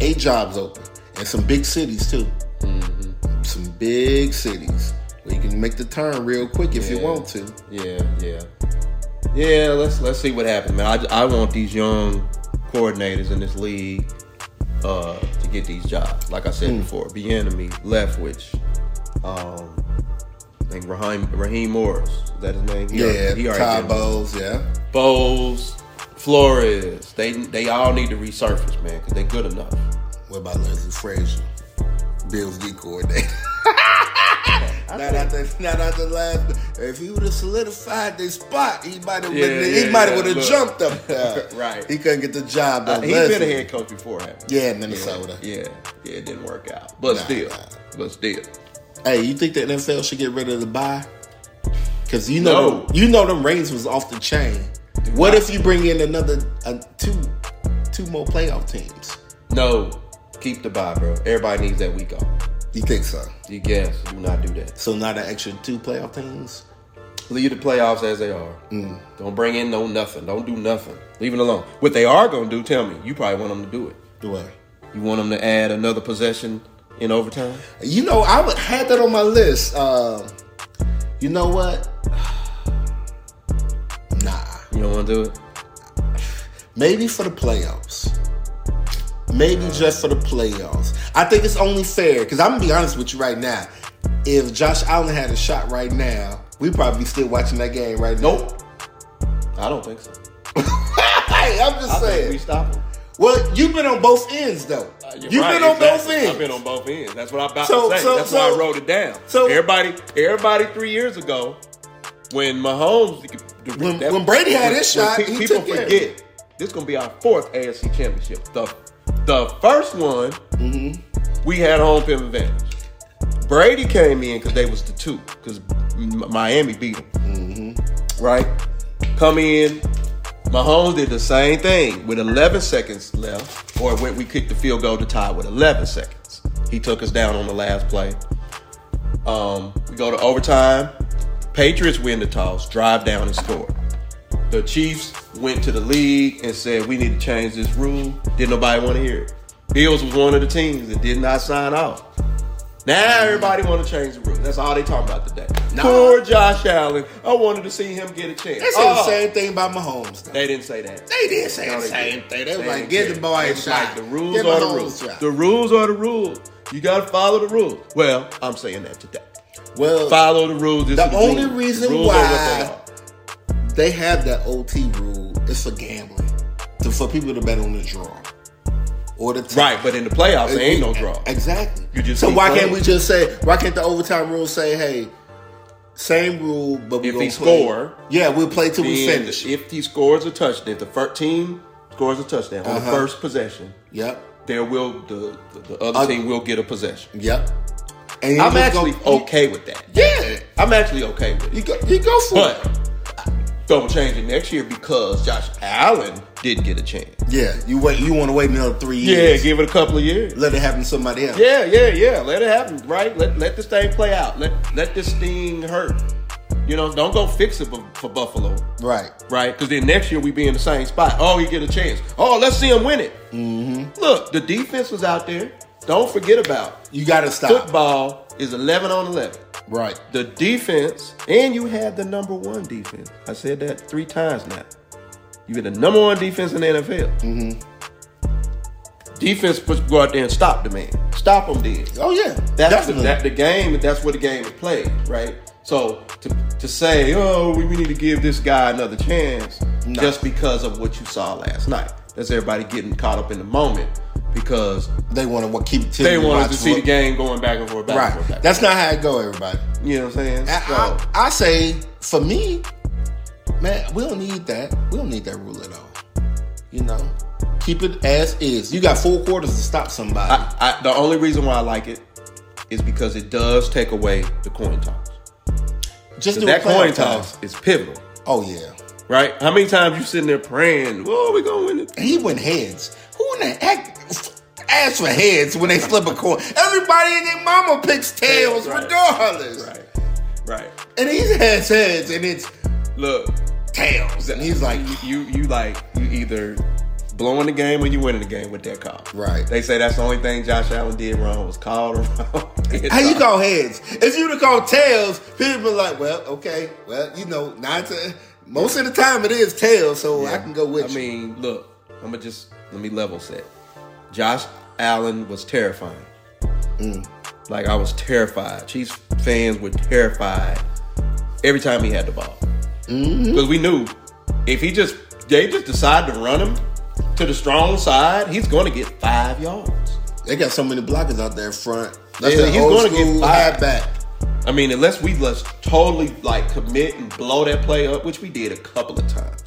eight jobs open, and some big cities too. Mm-hmm. Some big cities where you can make the turn real quick if you want to. Yeah, yeah, yeah. Let's let's see what happens, man. I, I want these young coordinators in this league uh, to get these jobs. Like I said Hmm. before, Bieniemy, Leftwich, um, I think Raheem Raheem Morris. Is that his name? He already- Yeah, he already been- Bowles. Yeah. Bowles, Flores. They they all need to resurface, man, because they're good enough. What about Leslie Frazier, Bills D coordinator? not after, not after last. If he would have solidified this spot, he might have Yeah, been. he yeah, might yeah, have would have jumped up there. Right. He couldn't get the job uh, done. He's Leslie. been a head coach before, haven't he? Yeah, Minnesota. Yeah, yeah, yeah, it didn't work out. But Nah, still, nah. but still. Hey, you think the NFL should get rid of the bye? Because you know, No. them, you know, them ratings was off the chain. What if you bring in another uh, two, two more playoff teams? No, keep the bye, bro. Everybody needs that week off. You think so? You guess, do not do that. So not an extra two playoff teams. Leave the playoffs as they are. Mm. Don't bring in no nothing. Don't do nothing. Leave it alone. What they are gonna do, tell me. You probably want them to do it. Do what? You want them to add another possession in overtime? You know, I would had that on my list. Uh, you know what? You don't want to do it? Maybe for the playoffs. Maybe just for the playoffs. I think it's only fair because I'm gonna be honest with you right now. If Josh Allen had a shot right now, we probably be still watching that game right now. Nope. I don't think so. hey, I'm just I saying. we stop them. well, you've been on both ends though. Uh, you're you've right, been on both ends. I've been on both ends. That's what I'm about So- to say. so- That's why I wrote it down. so- everybody, everybody, three years ago, when Mahomes, When- when Brady had his shot, he people took care of forget this gonna be our fourth AFC championship. The the first one, Mm-hmm. we had home field advantage. Brady came in because they was the two because Miami beat them. Mm-hmm. Right, come in. Mahomes did the same thing with 11 seconds left, or when we kicked the field goal to tie with 11 seconds. He took us down on the last play. Um, we go to overtime. Patriots win the toss, drive down and score. The Chiefs went to the league and said we need to change this rule. Didn't nobody want to hear it. Bills was one of the teams that did not sign off. Now everybody want to change the rule. That's all they talking about today. Nah. Poor Josh Allen. I wanted to see him get a chance. They said the Oh, same thing about Mahomes. Though. They didn't say that. They did say No, the same didn't. thing. They They like, didn't give the boy a was shot. like, the rules Give are the rules. shot. The rules are the rules. You got to follow the rules. Well, I'm saying that today. Well, Follow the rules. This The is only reason why- they they have that OT rule. It's for gambling, to, for people to bet on the draw or the tie. Right, but in the playoffs, there ain't no draw. Exactly. You just so why playing. can't we just say? Why can't the overtime rule say, "Hey, same rule, but we If he play. score, yeah, we'll play till we finish." If he scores a touchdown, if the first team scores a touchdown on Uh-huh. the first possession, Yep, there will the the, the other Uh, team will get a possession. yep. And I'm actually go, okay with that. Yeah, I'm actually okay with it. you go, you go for But it. Double change it next year because Josh Allen didn't get a chance. Yeah, you wait. You want to wait another three years? Yeah, give it a couple of years. Let it happen to somebody else. Yeah, yeah, yeah. Let it happen, right? Let let this thing play out. Let let this thing hurt. You know, don't go fix it for, for Buffalo, Right. right? Because then next year we be in the same spot. Oh, he get a chance. Oh, let's see him win it. Mm-hmm. Look, the defense was out there. Don't forget about You got to stop. football is eleven on eleven. Right. The defense, and you had the number one defense. I said that three times now. You had the number one defense in the NFL. Mm-hmm. Defense supposed go out there and stop the man. Stop him then. Oh yeah. That's the, that, the game. That's where the game is played, right? So to, to say, oh, we, we need to give this guy another chance No. just because of what you saw last night. That's everybody getting caught up in the moment because they want to keep. It. They wanted to see the game going back and forth, back and forth. Right. Back. That's not how it go, everybody. you know what I'm saying. I, So, I, I say for me, man, we don't need that. We don't need that rule at all. You know, keep it as is. You got four quarters to stop somebody. I, the only reason why I like it is because it does take away the coin toss. Just do that coin time. toss is pivotal, Oh yeah. right? How many times you sitting there praying, "Oh, we gonna win it"? He went heads. Who in the heck asked for heads when they flip a coin? Everybody and their mama picks tails Right. regardless. Right, right. And he has heads and it's Look, tails. And he's like, you, you, you like you either blowing the game or you winning the game with that call. Right. They say that's the only thing Josh Allen did wrong was called wrong. How you call heads? If you'd have called tails, people be like, well, okay, well, you know, not to, most of the time it is tails, so I can go with I you. mean, look, I'm gonna just let me level set. Josh Allen was terrifying. Mm. Like I was terrified. Chiefs fans were terrified every time he had the ball because Mm-hmm. we knew if he just they just decide to run him to the strong side, he's going to get five yards. They got so many blockers out there in front. That's Yeah, he's gonna get five. back. I mean, unless we let's totally like commit and blow that play up, which we did a couple of times.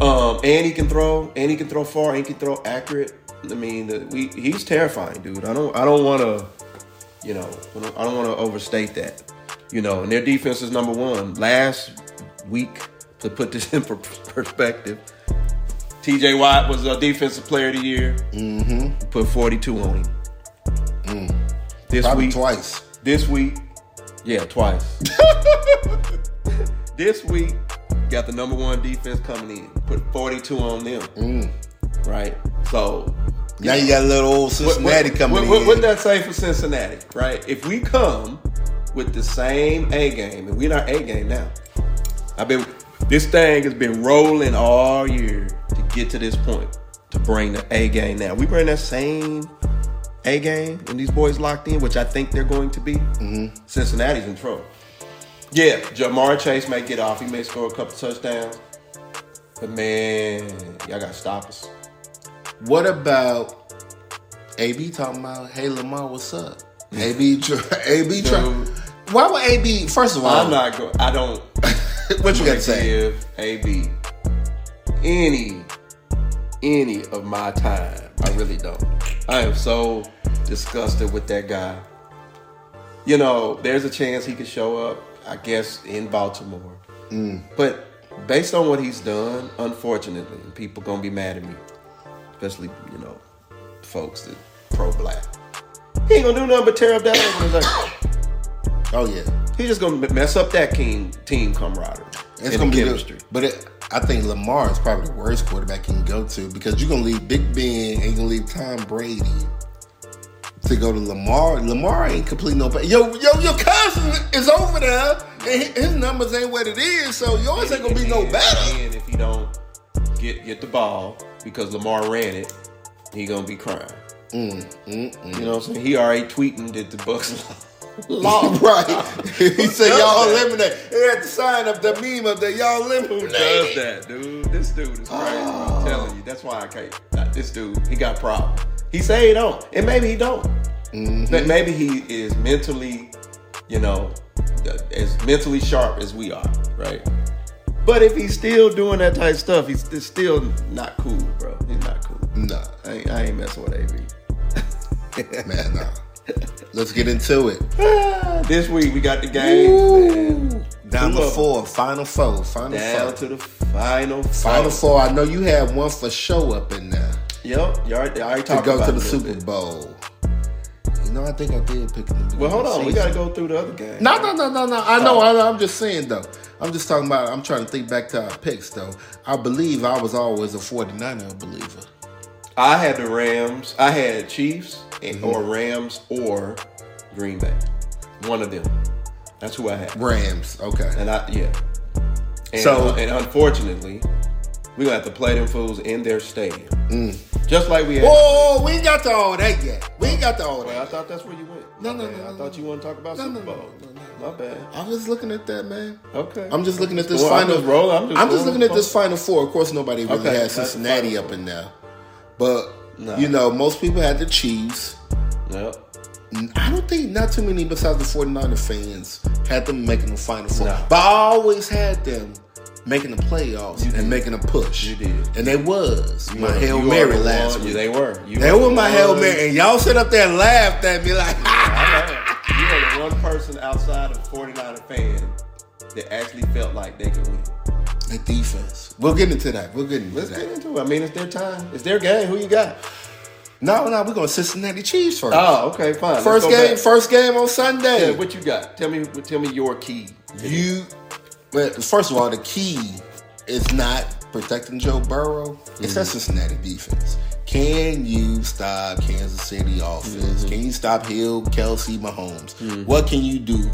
Um, and he can throw, and he can throw far, and he can throw accurate. I mean, the, we he's terrifying, dude. I don't, I don't want to, you know, I don't, want to overstate that. You know, and their defense is number one. Last week, to put this in perspective, T.J. Watt was a defensive player of the year. Mm-hmm. Put forty-two on him. This Probably week, twice. this week, yeah, twice. this week, got the number one defense coming in. Put 42 on them. Mm. Right? So, Now you got a little old what, Cincinnati what, coming what, in. what that say for Cincinnati? Right? If we come with the same A game, and we're not A game now. I've been, this thing has been rolling all year to get to this point, to bring the A game now. We bring that same A game, and these boys locked in, which I think they're going to be. Mm-hmm. Cincinnati's in trouble. Yeah, Ja'Marr Chase may get off. He may score a couple touchdowns. But man, y'all got to stop us. What about AB talking about, hey Lamar, what's up? AB, AB, try- why would AB? First of all, I'm not going. I don't. what you got to say? give AB any any of my time. I really don't. I am so disgusted with that guy. You know, there's a chance he could show up, I guess, in Baltimore. Mm. But based on what he's done, unfortunately, people gonna be mad at me, especially you know, folks that pro black. He ain't gonna do nothing but tear up that organization. Oh yeah, He's just gonna mess up that team team camaraderie. it's gonna be chemistry. good. But it, I think Lamar is probably the worst quarterback he can go to because you're gonna leave Big Ben and you're gonna leave Tom Brady to go to Lamar. Lamar ain't complete no. Yo, yo, your cousin is over there, and his numbers ain't what it is, so yours ain't gonna be no better. And if he don't get get the ball because Lamar ran it, he gonna be crying. Mm, mm, mm. You know what I'm saying? He already tweeting that the Bucs lost. right. he said y'all that? eliminate. He had to sign up the meme of that y'all eliminate. Who does that, dude? This dude is crazy. I'm telling you. That's why I can't. This dude, he got problems. He say he don't, and maybe he don't. But maybe he is mentally, you know, uh, as mentally sharp as we are, right? But if he's still doing that type of stuff, he's it's still not cool, bro. He's not cool. Nah, I ain't, I ain't messing with AB. man, nah. Let's get into it. this week we got the game. Down Two to four, final four, final Down four. to the final four. Final four. I know you had one for show up in there Yep, you already, already to talked go about to it the Super bit. Bowl. You know, I think I did pick them. Well, hold on. We got to go through the other game. No, no, no, no, no. I know. I, I'm just saying though. I'm just talking about. I'm trying to think back to our picks though. I believe I was always a 49er believer. I had the Rams. I had Chiefs and, Mm-hmm. or Rams or Green Bay. One of them. That's who I had. Rams. Okay. And I yeah. And, So- and unfortunately, we're gonna have to play them fools in their stadium. Just like we had. Whoa, we ain't got to all that yet. We ain't got to all Well, I thought that's where you went. No, My no, no, I no, thought you want to talk about No, Super no, no, Bowl. no, no. My bad. I was looking at that, man. Okay. I'm just looking at this Well, I'm final. just rolling. I'm just rolling. looking at this final four. Of course, nobody really Okay, had Cincinnati up in there, but No. you know, most people had the Chiefs. Yep. I don't think not too many besides the 49er fans had them making the final four. No. But I always had them making the playoffs You and did. making a push. You did. And they was my You are- Hail Mary last one- week. They were. You They were the my Hail Mary. And y'all sit up there and laughed at me like, I know. You are the one person outside of 49er fan that actually felt like they could win. the defense. We'll get into that. We'll get into Let's that. get into it. I mean, it's their time. It's their game. Who you got? No, no, we're going to Cincinnati Chiefs first. Oh, okay, fine. First game, back. first game on Sunday. Yeah, what you got? Tell me. Tell me your key. You, but first of all, the key is not protecting Joe Burrow. It's that mm-hmm. Cincinnati defense. Can you stop Kansas City offense? Mm-hmm. Can you stop Hill, Kelce, Mahomes? Mm-hmm. What can you do?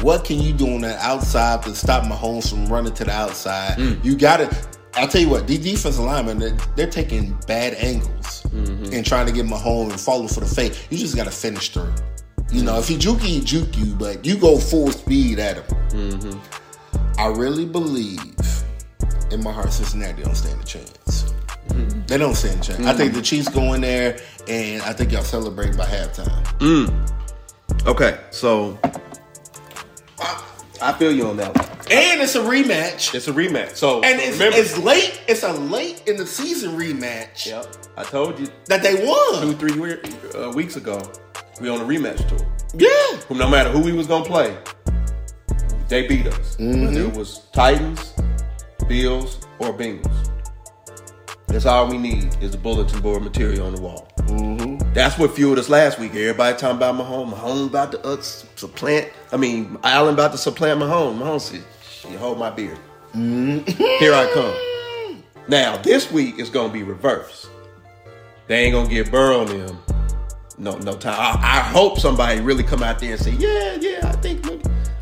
What can you do on that outside to stop Mahomes from running to the outside? Mm. You got to. I'll tell you what, these defensive linemen, they're, they're taking bad angles and trying to get Mahomes and falling for the fake. You just got to finish through. You know, if he juke you, he juke you, but you go full speed at him. I really believe in my heart Cincinnati don't stand a chance. Mm-hmm. They don't stand a chance. I think the mm-hmm. Chiefs go in there and I think y'all celebrate by halftime. Mm. Okay, so I feel you on that one. And it's a rematch. It's a rematch. So And it's, remember, it's late. It's a late in the season rematch yep, I told you that they won two, three uh, weeks ago. We on a rematch tour. Yeah. No matter who we was gonna play, they beat us. Mm-hmm. Whether it was Titans, Bills, or Bengals. That's all we need is the bulletin board material on the wall. Mm-hmm. That's what fueled us last week. Everybody talking about Mahomes. Mahomes about to uh, supplant. I mean, Allen about to supplant Mahomes. Mahomes said, "Shit, hold my beer. Mm-hmm. Here I come." Now this week is gonna be reversed. They ain't gonna get Burrow and them no no time. I, I hope somebody really come out there and say, "Yeah, yeah, I think,".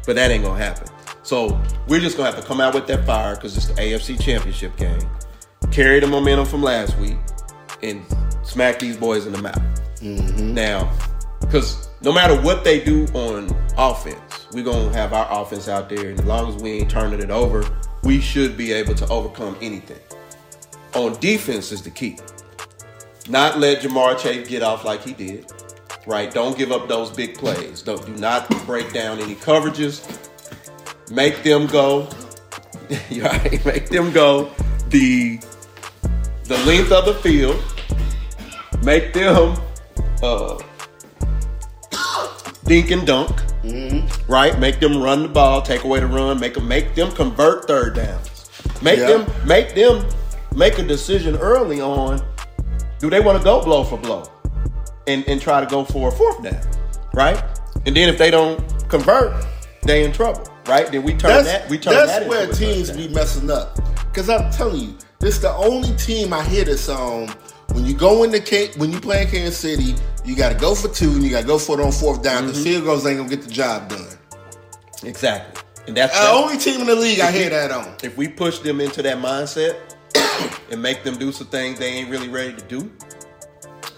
But that ain't gonna happen. So we're just gonna have to come out with that fire because it's the AFC Championship game. Carry the momentum from last week and smack these boys in the mouth. Mm-hmm. Now, because no matter what they do on offense, we're gonna have our offense out there, and as long as we ain't turning it over, we should be able to overcome anything. On defense is the key. Not let Ja'Marr Chase get off like he did. Right? Don't give up those big plays. Don't do not break down any coverages. Make them go. right? Make them go the the length of the field. Make them uh dink and dunk. Right? Make them run the ball, take away the run, make them make them convert third downs. Make Yeah. them make them make a decision early on. Do they want to go blow for blow? And and try to go for a fourth down. Right? And then if they don't convert, they in trouble. Right? Then we turn That's, that we turn that's that where teams be messing up. Because I'm telling you, this is the only team I hear this on. When you go into K- when you play in Kansas City, you got to go for two and you got to go for it on fourth down Mm-hmm. field goals ain't gonna get the job done. Exactly. And that's, The only team in the league I hear that on. if we push them into that mindset and make them do some things they ain't really ready to do,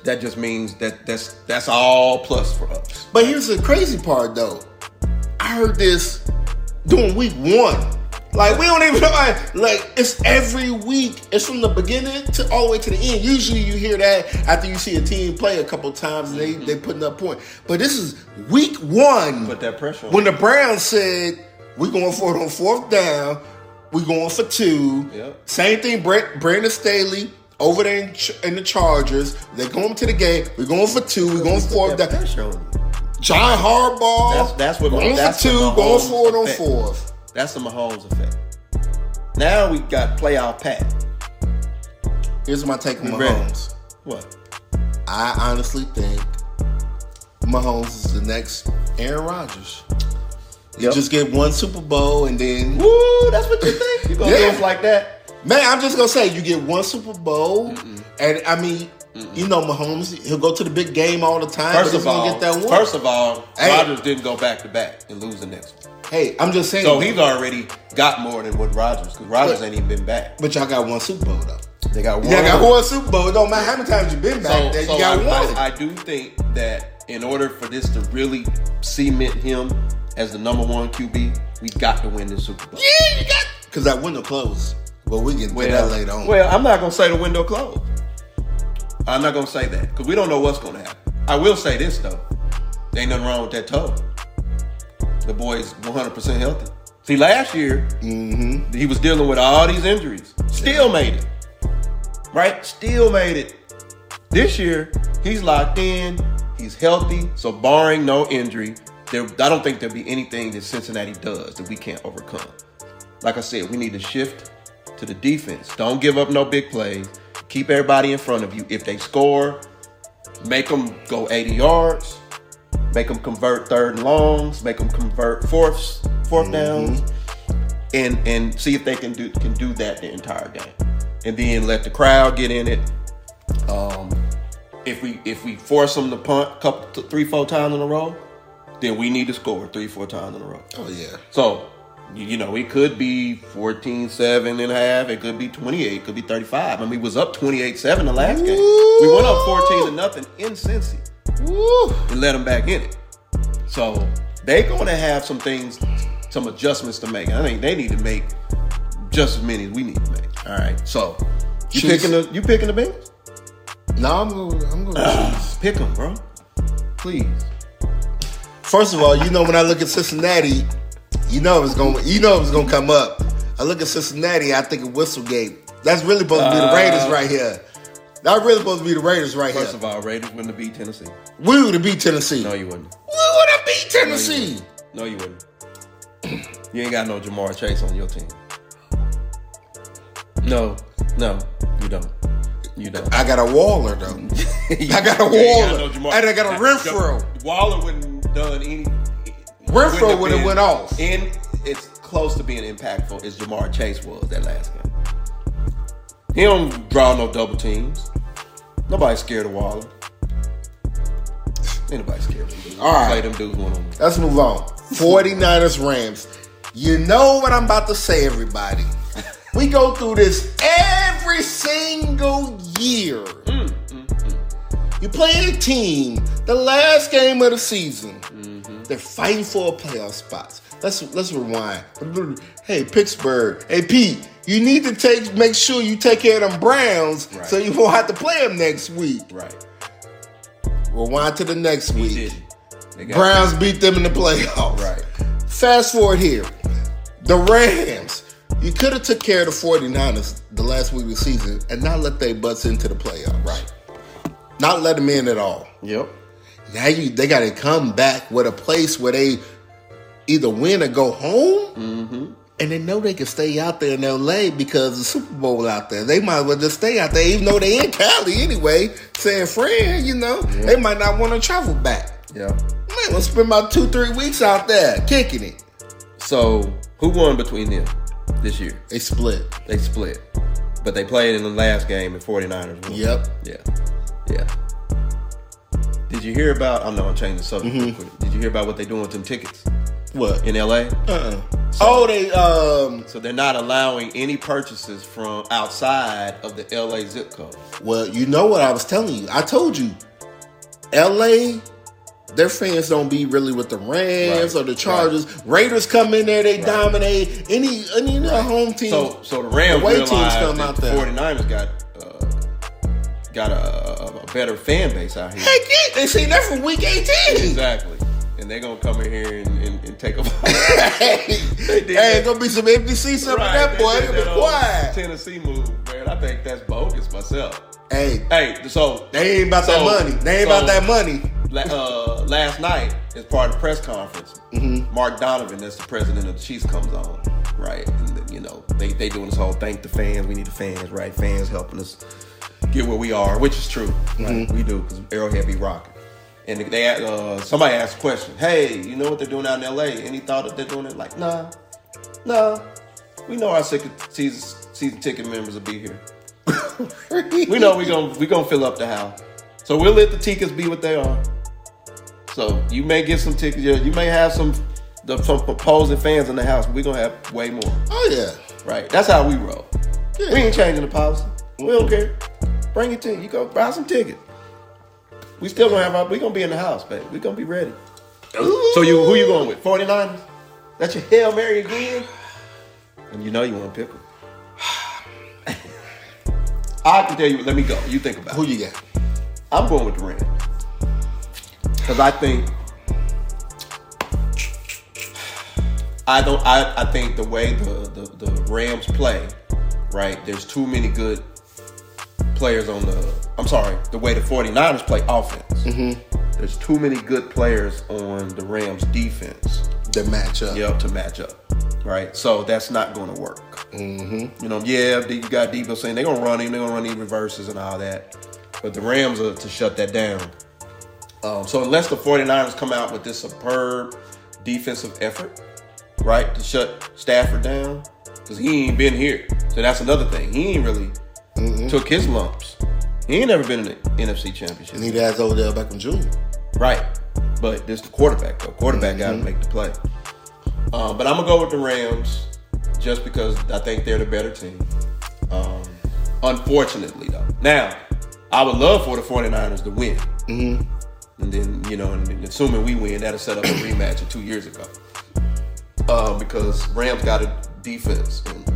that just means that that's that's all plus for us. But here's the crazy part, though. I heard this during week one. Like we don't even know. Like, like it's every week. It's from the beginning to all the way to the end. Usually you hear that after you see a team play a couple times and they mm-hmm. they putting up point. But this is week one. Put that pressure on. when the Browns said we going for it on fourth down, we going for two. Yep. Same thing. Brent, Brandon Staley over there in, in the Chargers. they're going to the game. We're going for two. We're going for that down. pressure on you. John Harbaugh. That's- that's what- going that's for two, going Mahomes for it on fourth. That's the Mahomes effect. Now we got playoff Pat. Here's my take on We ready? Mahomes. What? I honestly think Mahomes is the next Aaron Rodgers. You Yep. just get one Super Bowl and then Woo, that's what you think? You gonna Yeah. us like that? Man, I'm just gonna say you get one Super Bowl, and I mean, you know, Mahomes, he'll go to the big game all the time. First of all, get that one. first of all, Hey. Rodgers didn't go back to back and lose the next one. hey, I'm just saying. So he's already got more than what Rodgers, because Rodgers But- ain't even been back. but y'all got one Super Bowl though. They got one. Y'all got one Super Bowl. It don't matter how many times you've been back So, there. so You got I, one. I, I do think that in order for this to really cement him as the number one QB, we got to win this Super Bowl. yeah, you got because that window closed. But we can get that later on. well, I'm not gonna say the window closed. I'm not gonna say that because we don't know what's gonna happen. I will say this though, ain't nothing wrong with that toe. The boy's 100 percent healthy. See, last year Mm-hmm. he was dealing with all these injuries, still made it. Right, still made it. This year he's locked in. He's healthy, so barring no injury, there I don't think there'll be anything that Cincinnati does that we can't overcome. Like I said, we need to shift to the defense. Don't give up no big plays. Keep everybody in front of you. If they score, make them go 80 yards. Make them convert third and longs. Make them convert fourths, 4th downs, and and see if they can do can do that the entire game. And then let the crowd get in it. Um, if we if we force them to punt couple three four times in a row, then we need to score three four times in a row. oh yeah. So, you, know, it could be 14 7 and a half. It could be 28. It could be 35. I mean, we was up 28 7 the last game. We went up 14 to nothing in Cincy Woo. and let them back in it. So, they're going to have some things, some adjustments to make. I think they need to make just as many as we need to make. All right. So, you Chiefs. picking the you picking the Bengals? No, I'm going. I'm going. Pick them, bro. Please. First of all, you know when I look at Cincinnati, you know it's gonna You know it's going to come up. I look at Cincinnati, I think of Whistlegate. That's really supposed to be the Uh, Raiders right here. That's really supposed to be the Raiders right First here. of all, Raiders wouldn't have beat Tennessee. we would have beat Tennessee. No, you wouldn't. we would have beat Tennessee. No, you wouldn't. You ain't got no Ja'Marr Chase on your team. No, no, you don't. You don't. I got a Waller though. I got a You ain't Waller. Jamar- and I got a Renfrow. Waller wouldn't done any. Renfrow would've went off. And it's close to being impactful as Ja'Marr Chase was that last game. He don't draw no double teams. Nobody's scared of Waller. Ain't nobody scared of him. All right. Play them dudes one on one. Let's move on. 49ers Rams. You know what I'm about to say, everybody. We go through this every single year. Mm, mm, mm. You play in a team, the last game of the season. They're fighting for a playoff spot. Let's let's rewind. Hey, Pittsburgh. Hey, Pete. You need to take make sure you take care of them Browns Right. so you won't have to play them next week. Right. Rewind to the next He week. did. They got Browns beat them in the playoffs. Right. Fast forward here. The Rams. You could have took care of the 49ers the last week of the season and not let they butts into the playoffs. Right. Not let them in at all. Yep. Now you they gotta come back with a place where they either win or go home. Mm-hmm. And they know they can stay out there in LA because the Super Bowl out there. They might as well just stay out there, even though they in Cali anyway. San Fran, you know, they might not want to travel back. Yeah. Man, we'll spend about two, three weeks out there kicking it. So who won between them this year? They split. They split. But they played in the last game and 49ers won. Yep. Yeah. Yeah. Did you hear about I'm not changing the subject Mm-hmm. real quick. Did you hear about what they're doing with them tickets What? in LA? Uh-uh. Oh, they um. So they're not allowing any purchases from outside of the LA zip code. Well, you know what I was telling you. I told you, L.A. Their fans don't be really with the Rams Right, or the Chargers. Raiders come in there, they dominate. Any any home team. So so the Rams The way realized teams come that out the there. 49ers got got a, a better fan base out here. heck yeah, they seen that from week eighteen. Exactly. And they're gonna come in here and, and, and take a hey, hey, that. gonna be some empty seats up in that boy. did Be that old quiet. Tennessee move, man. I think that's bogus myself. Hey, Hey, so they ain't about that money. They ain't about that money. uh, uh, last night, as part of the press conference, Mark Donovan, that's the president of the Chiefs, comes on, right? And you know, they they doing this whole thank the fans. We need the fans, right? Fans helping us get where we are, which is true. Right? We do because Arrowhead be rocking. And they uh, somebody asked a question. Hey, you know what they're doing out in L.A.? Any thought that they're doing it? Like, nah, nah. We know our season season ticket members will be here. we know we gonna we gonna fill up the house. So we'll let the tickets be what they are. So you may get some tickets. You may have some the some opposing fans in the house. But we gonna have way more. Oh yeah. Right. That's how we roll. Yeah. We ain't changing the policy. We don't care. Bring it to you. Go buy some tickets. We still gonna have our. We gonna be in the house, baby. We gonna be ready. So you who you going with? 49ers? That's your hail mary again. And you know you want to pick them. I can tell you. Let me go. You think about Who it. you got? I'm going with the Rams because I think I don't. I, I think the way the, the the Rams play, right? There's too many good players on the. I'm sorry, the way the 49ers play offense. There's too many good players on the Rams defense. The matchup. Yep, to match up, right? So that's not going to work. Mm-hmm. You know, yeah, you got Deebo saying they're gonna run him, they're gonna run these reverses and all that, but the Rams are to shut that down. Um, so unless the 49ers come out with this superb defensive effort, right, to shut Stafford down, because he ain't been here. So that's another thing. He ain't really took his lumps. He ain't never been in the NFC Championship. Neither has Odell Beckham Jr. Right. But this the quarterback though. Quarterback got to make the play. Um, but I'm gonna go with the Rams just because I think they're the better team. Um, unfortunately though. Now, I would love for the 49ers to win. Mm-hmm. And then, you know, and, and assuming we win, that'll set up a rematch of two years ago. Um, because Rams got a defense, and,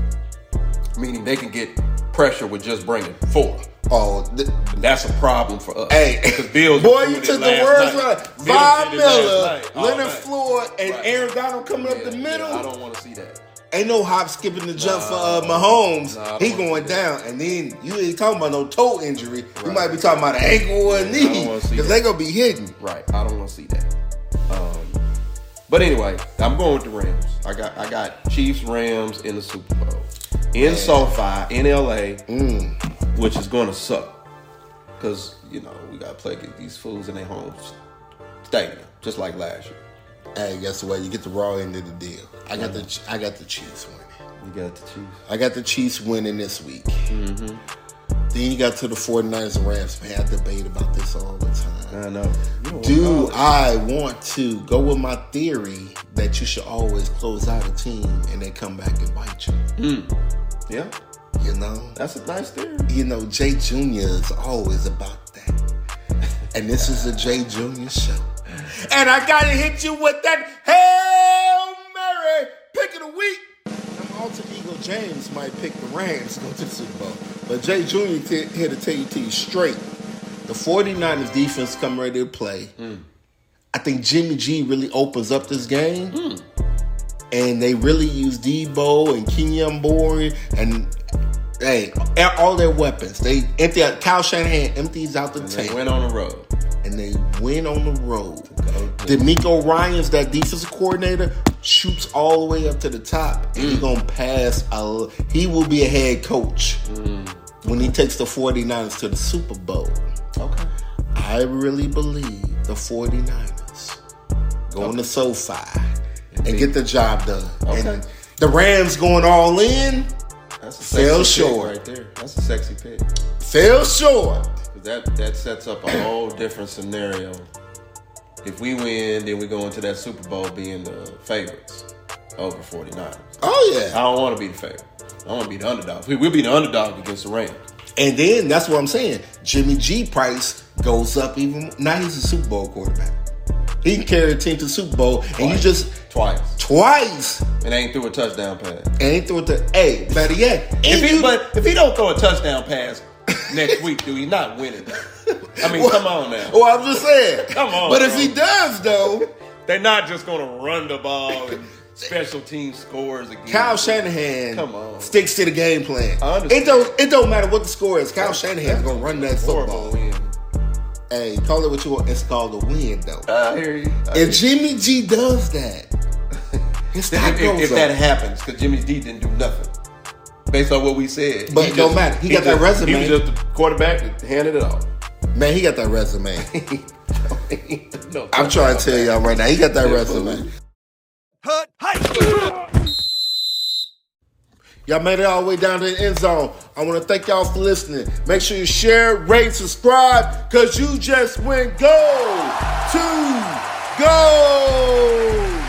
meaning they can get pressure with just bringing four. Oh, th- that's a problem for us. Hey, because Bills boy, you took the words right. Von Miller, night, Leonard night. Floyd, and Right. Aaron Donald coming up Yeah, the yeah, middle. I don't want to see that. Ain't no hop skipping the jump for uh, Mahomes. Nah, he going down, and then you ain't talking about no toe injury. You might be talking about an ankle or a knee don't wanna see because they gonna be hitting. Right. I don't want to see that. Um, but anyway, I'm going with the Rams. I got I got Chiefs Rams in the Super Bowl in SoFi in LA, Mm. which is going to suck because you know we got to play against these fools in their home stadium, just like last year. Hey, guess what? You get the raw end of the deal. I got the I got the Chiefs winning. You got the Chiefs. I got the Chiefs winning this week. Mm-hmm. Then you got to the 49ers and Rams. Man, I debate about this all the time. I know. Don't Do want I want to go with my theory that you should always close out a team and they come back and bite you? Mm. Yeah, You know? that's a nice theory. You know, Jay Jr. is always about that. And this is a Jay Jr. show. And I gotta hit you with that Hail Mary pick of the week. And James might pick the Rams to go to the Super Bowl. But Jay Jr. T- here to tell you to you straight. The 49ers defense come ready to play. Hmm. I think Jimmy G really opens up this game. Hmm. And they really use Deebo and Kenyon Bourne and hey, all their weapons. They empty out Kyle Shanahan empties out the They tank went on the road. And they win on the road. DeMeco Ryans that defensive coordinator shoots all the way up to the top, and Mm. he's gonna pass. A, he will be a head coach Mm. when he takes the 49ers to the Super Bowl. Okay. I really believe the 49ers going to SoFi and get the job done. Okay. And the Rams going all in That's a Fell sexy pick short. right there. That's a sexy pick. fell short. That that sets up a whole different scenario. If we win, then we go into that Super Bowl being the favorites over 49ers. Oh yeah. I don't want to be the favorite. I want to be the underdog. We- We'll be the underdog against the Rams. And then that's what I'm saying. Jimmy G price goes up even. Now he's a Super Bowl quarterback. He can carry a team to the Super Bowl, and you just Twice. twice And ain't threw a touchdown pass. And ain't throw it to. Hey, better yet, If he, you- but if he don't throw a touchdown pass next week, do he not winning? I mean, come on now. Well, I'm just saying. Come on, But if he does, though, They're not just going to run the ball and special team scores again. Kyle Shanahan Come on. sticks to the game plan. I understand. It don't. It don't matter what the score is. Kyle Shanahan's gonna run that football. win. Hey, call it what you want. It's called a win, though. I hear you. I hear If Jimmy G does that, you. if, if that happens, because Jimmy D didn't do nothing based on what we said. But He it don't matter. He got that resume. He was just the quarterback that handed it off. Man, he got that resume. no, I'm trying to tell y'all right now, he got that resume. Y'all made it all the way down to the end zone. I want to thank y'all for listening. Make sure you share, rate, subscribe, because you just went gold to gold.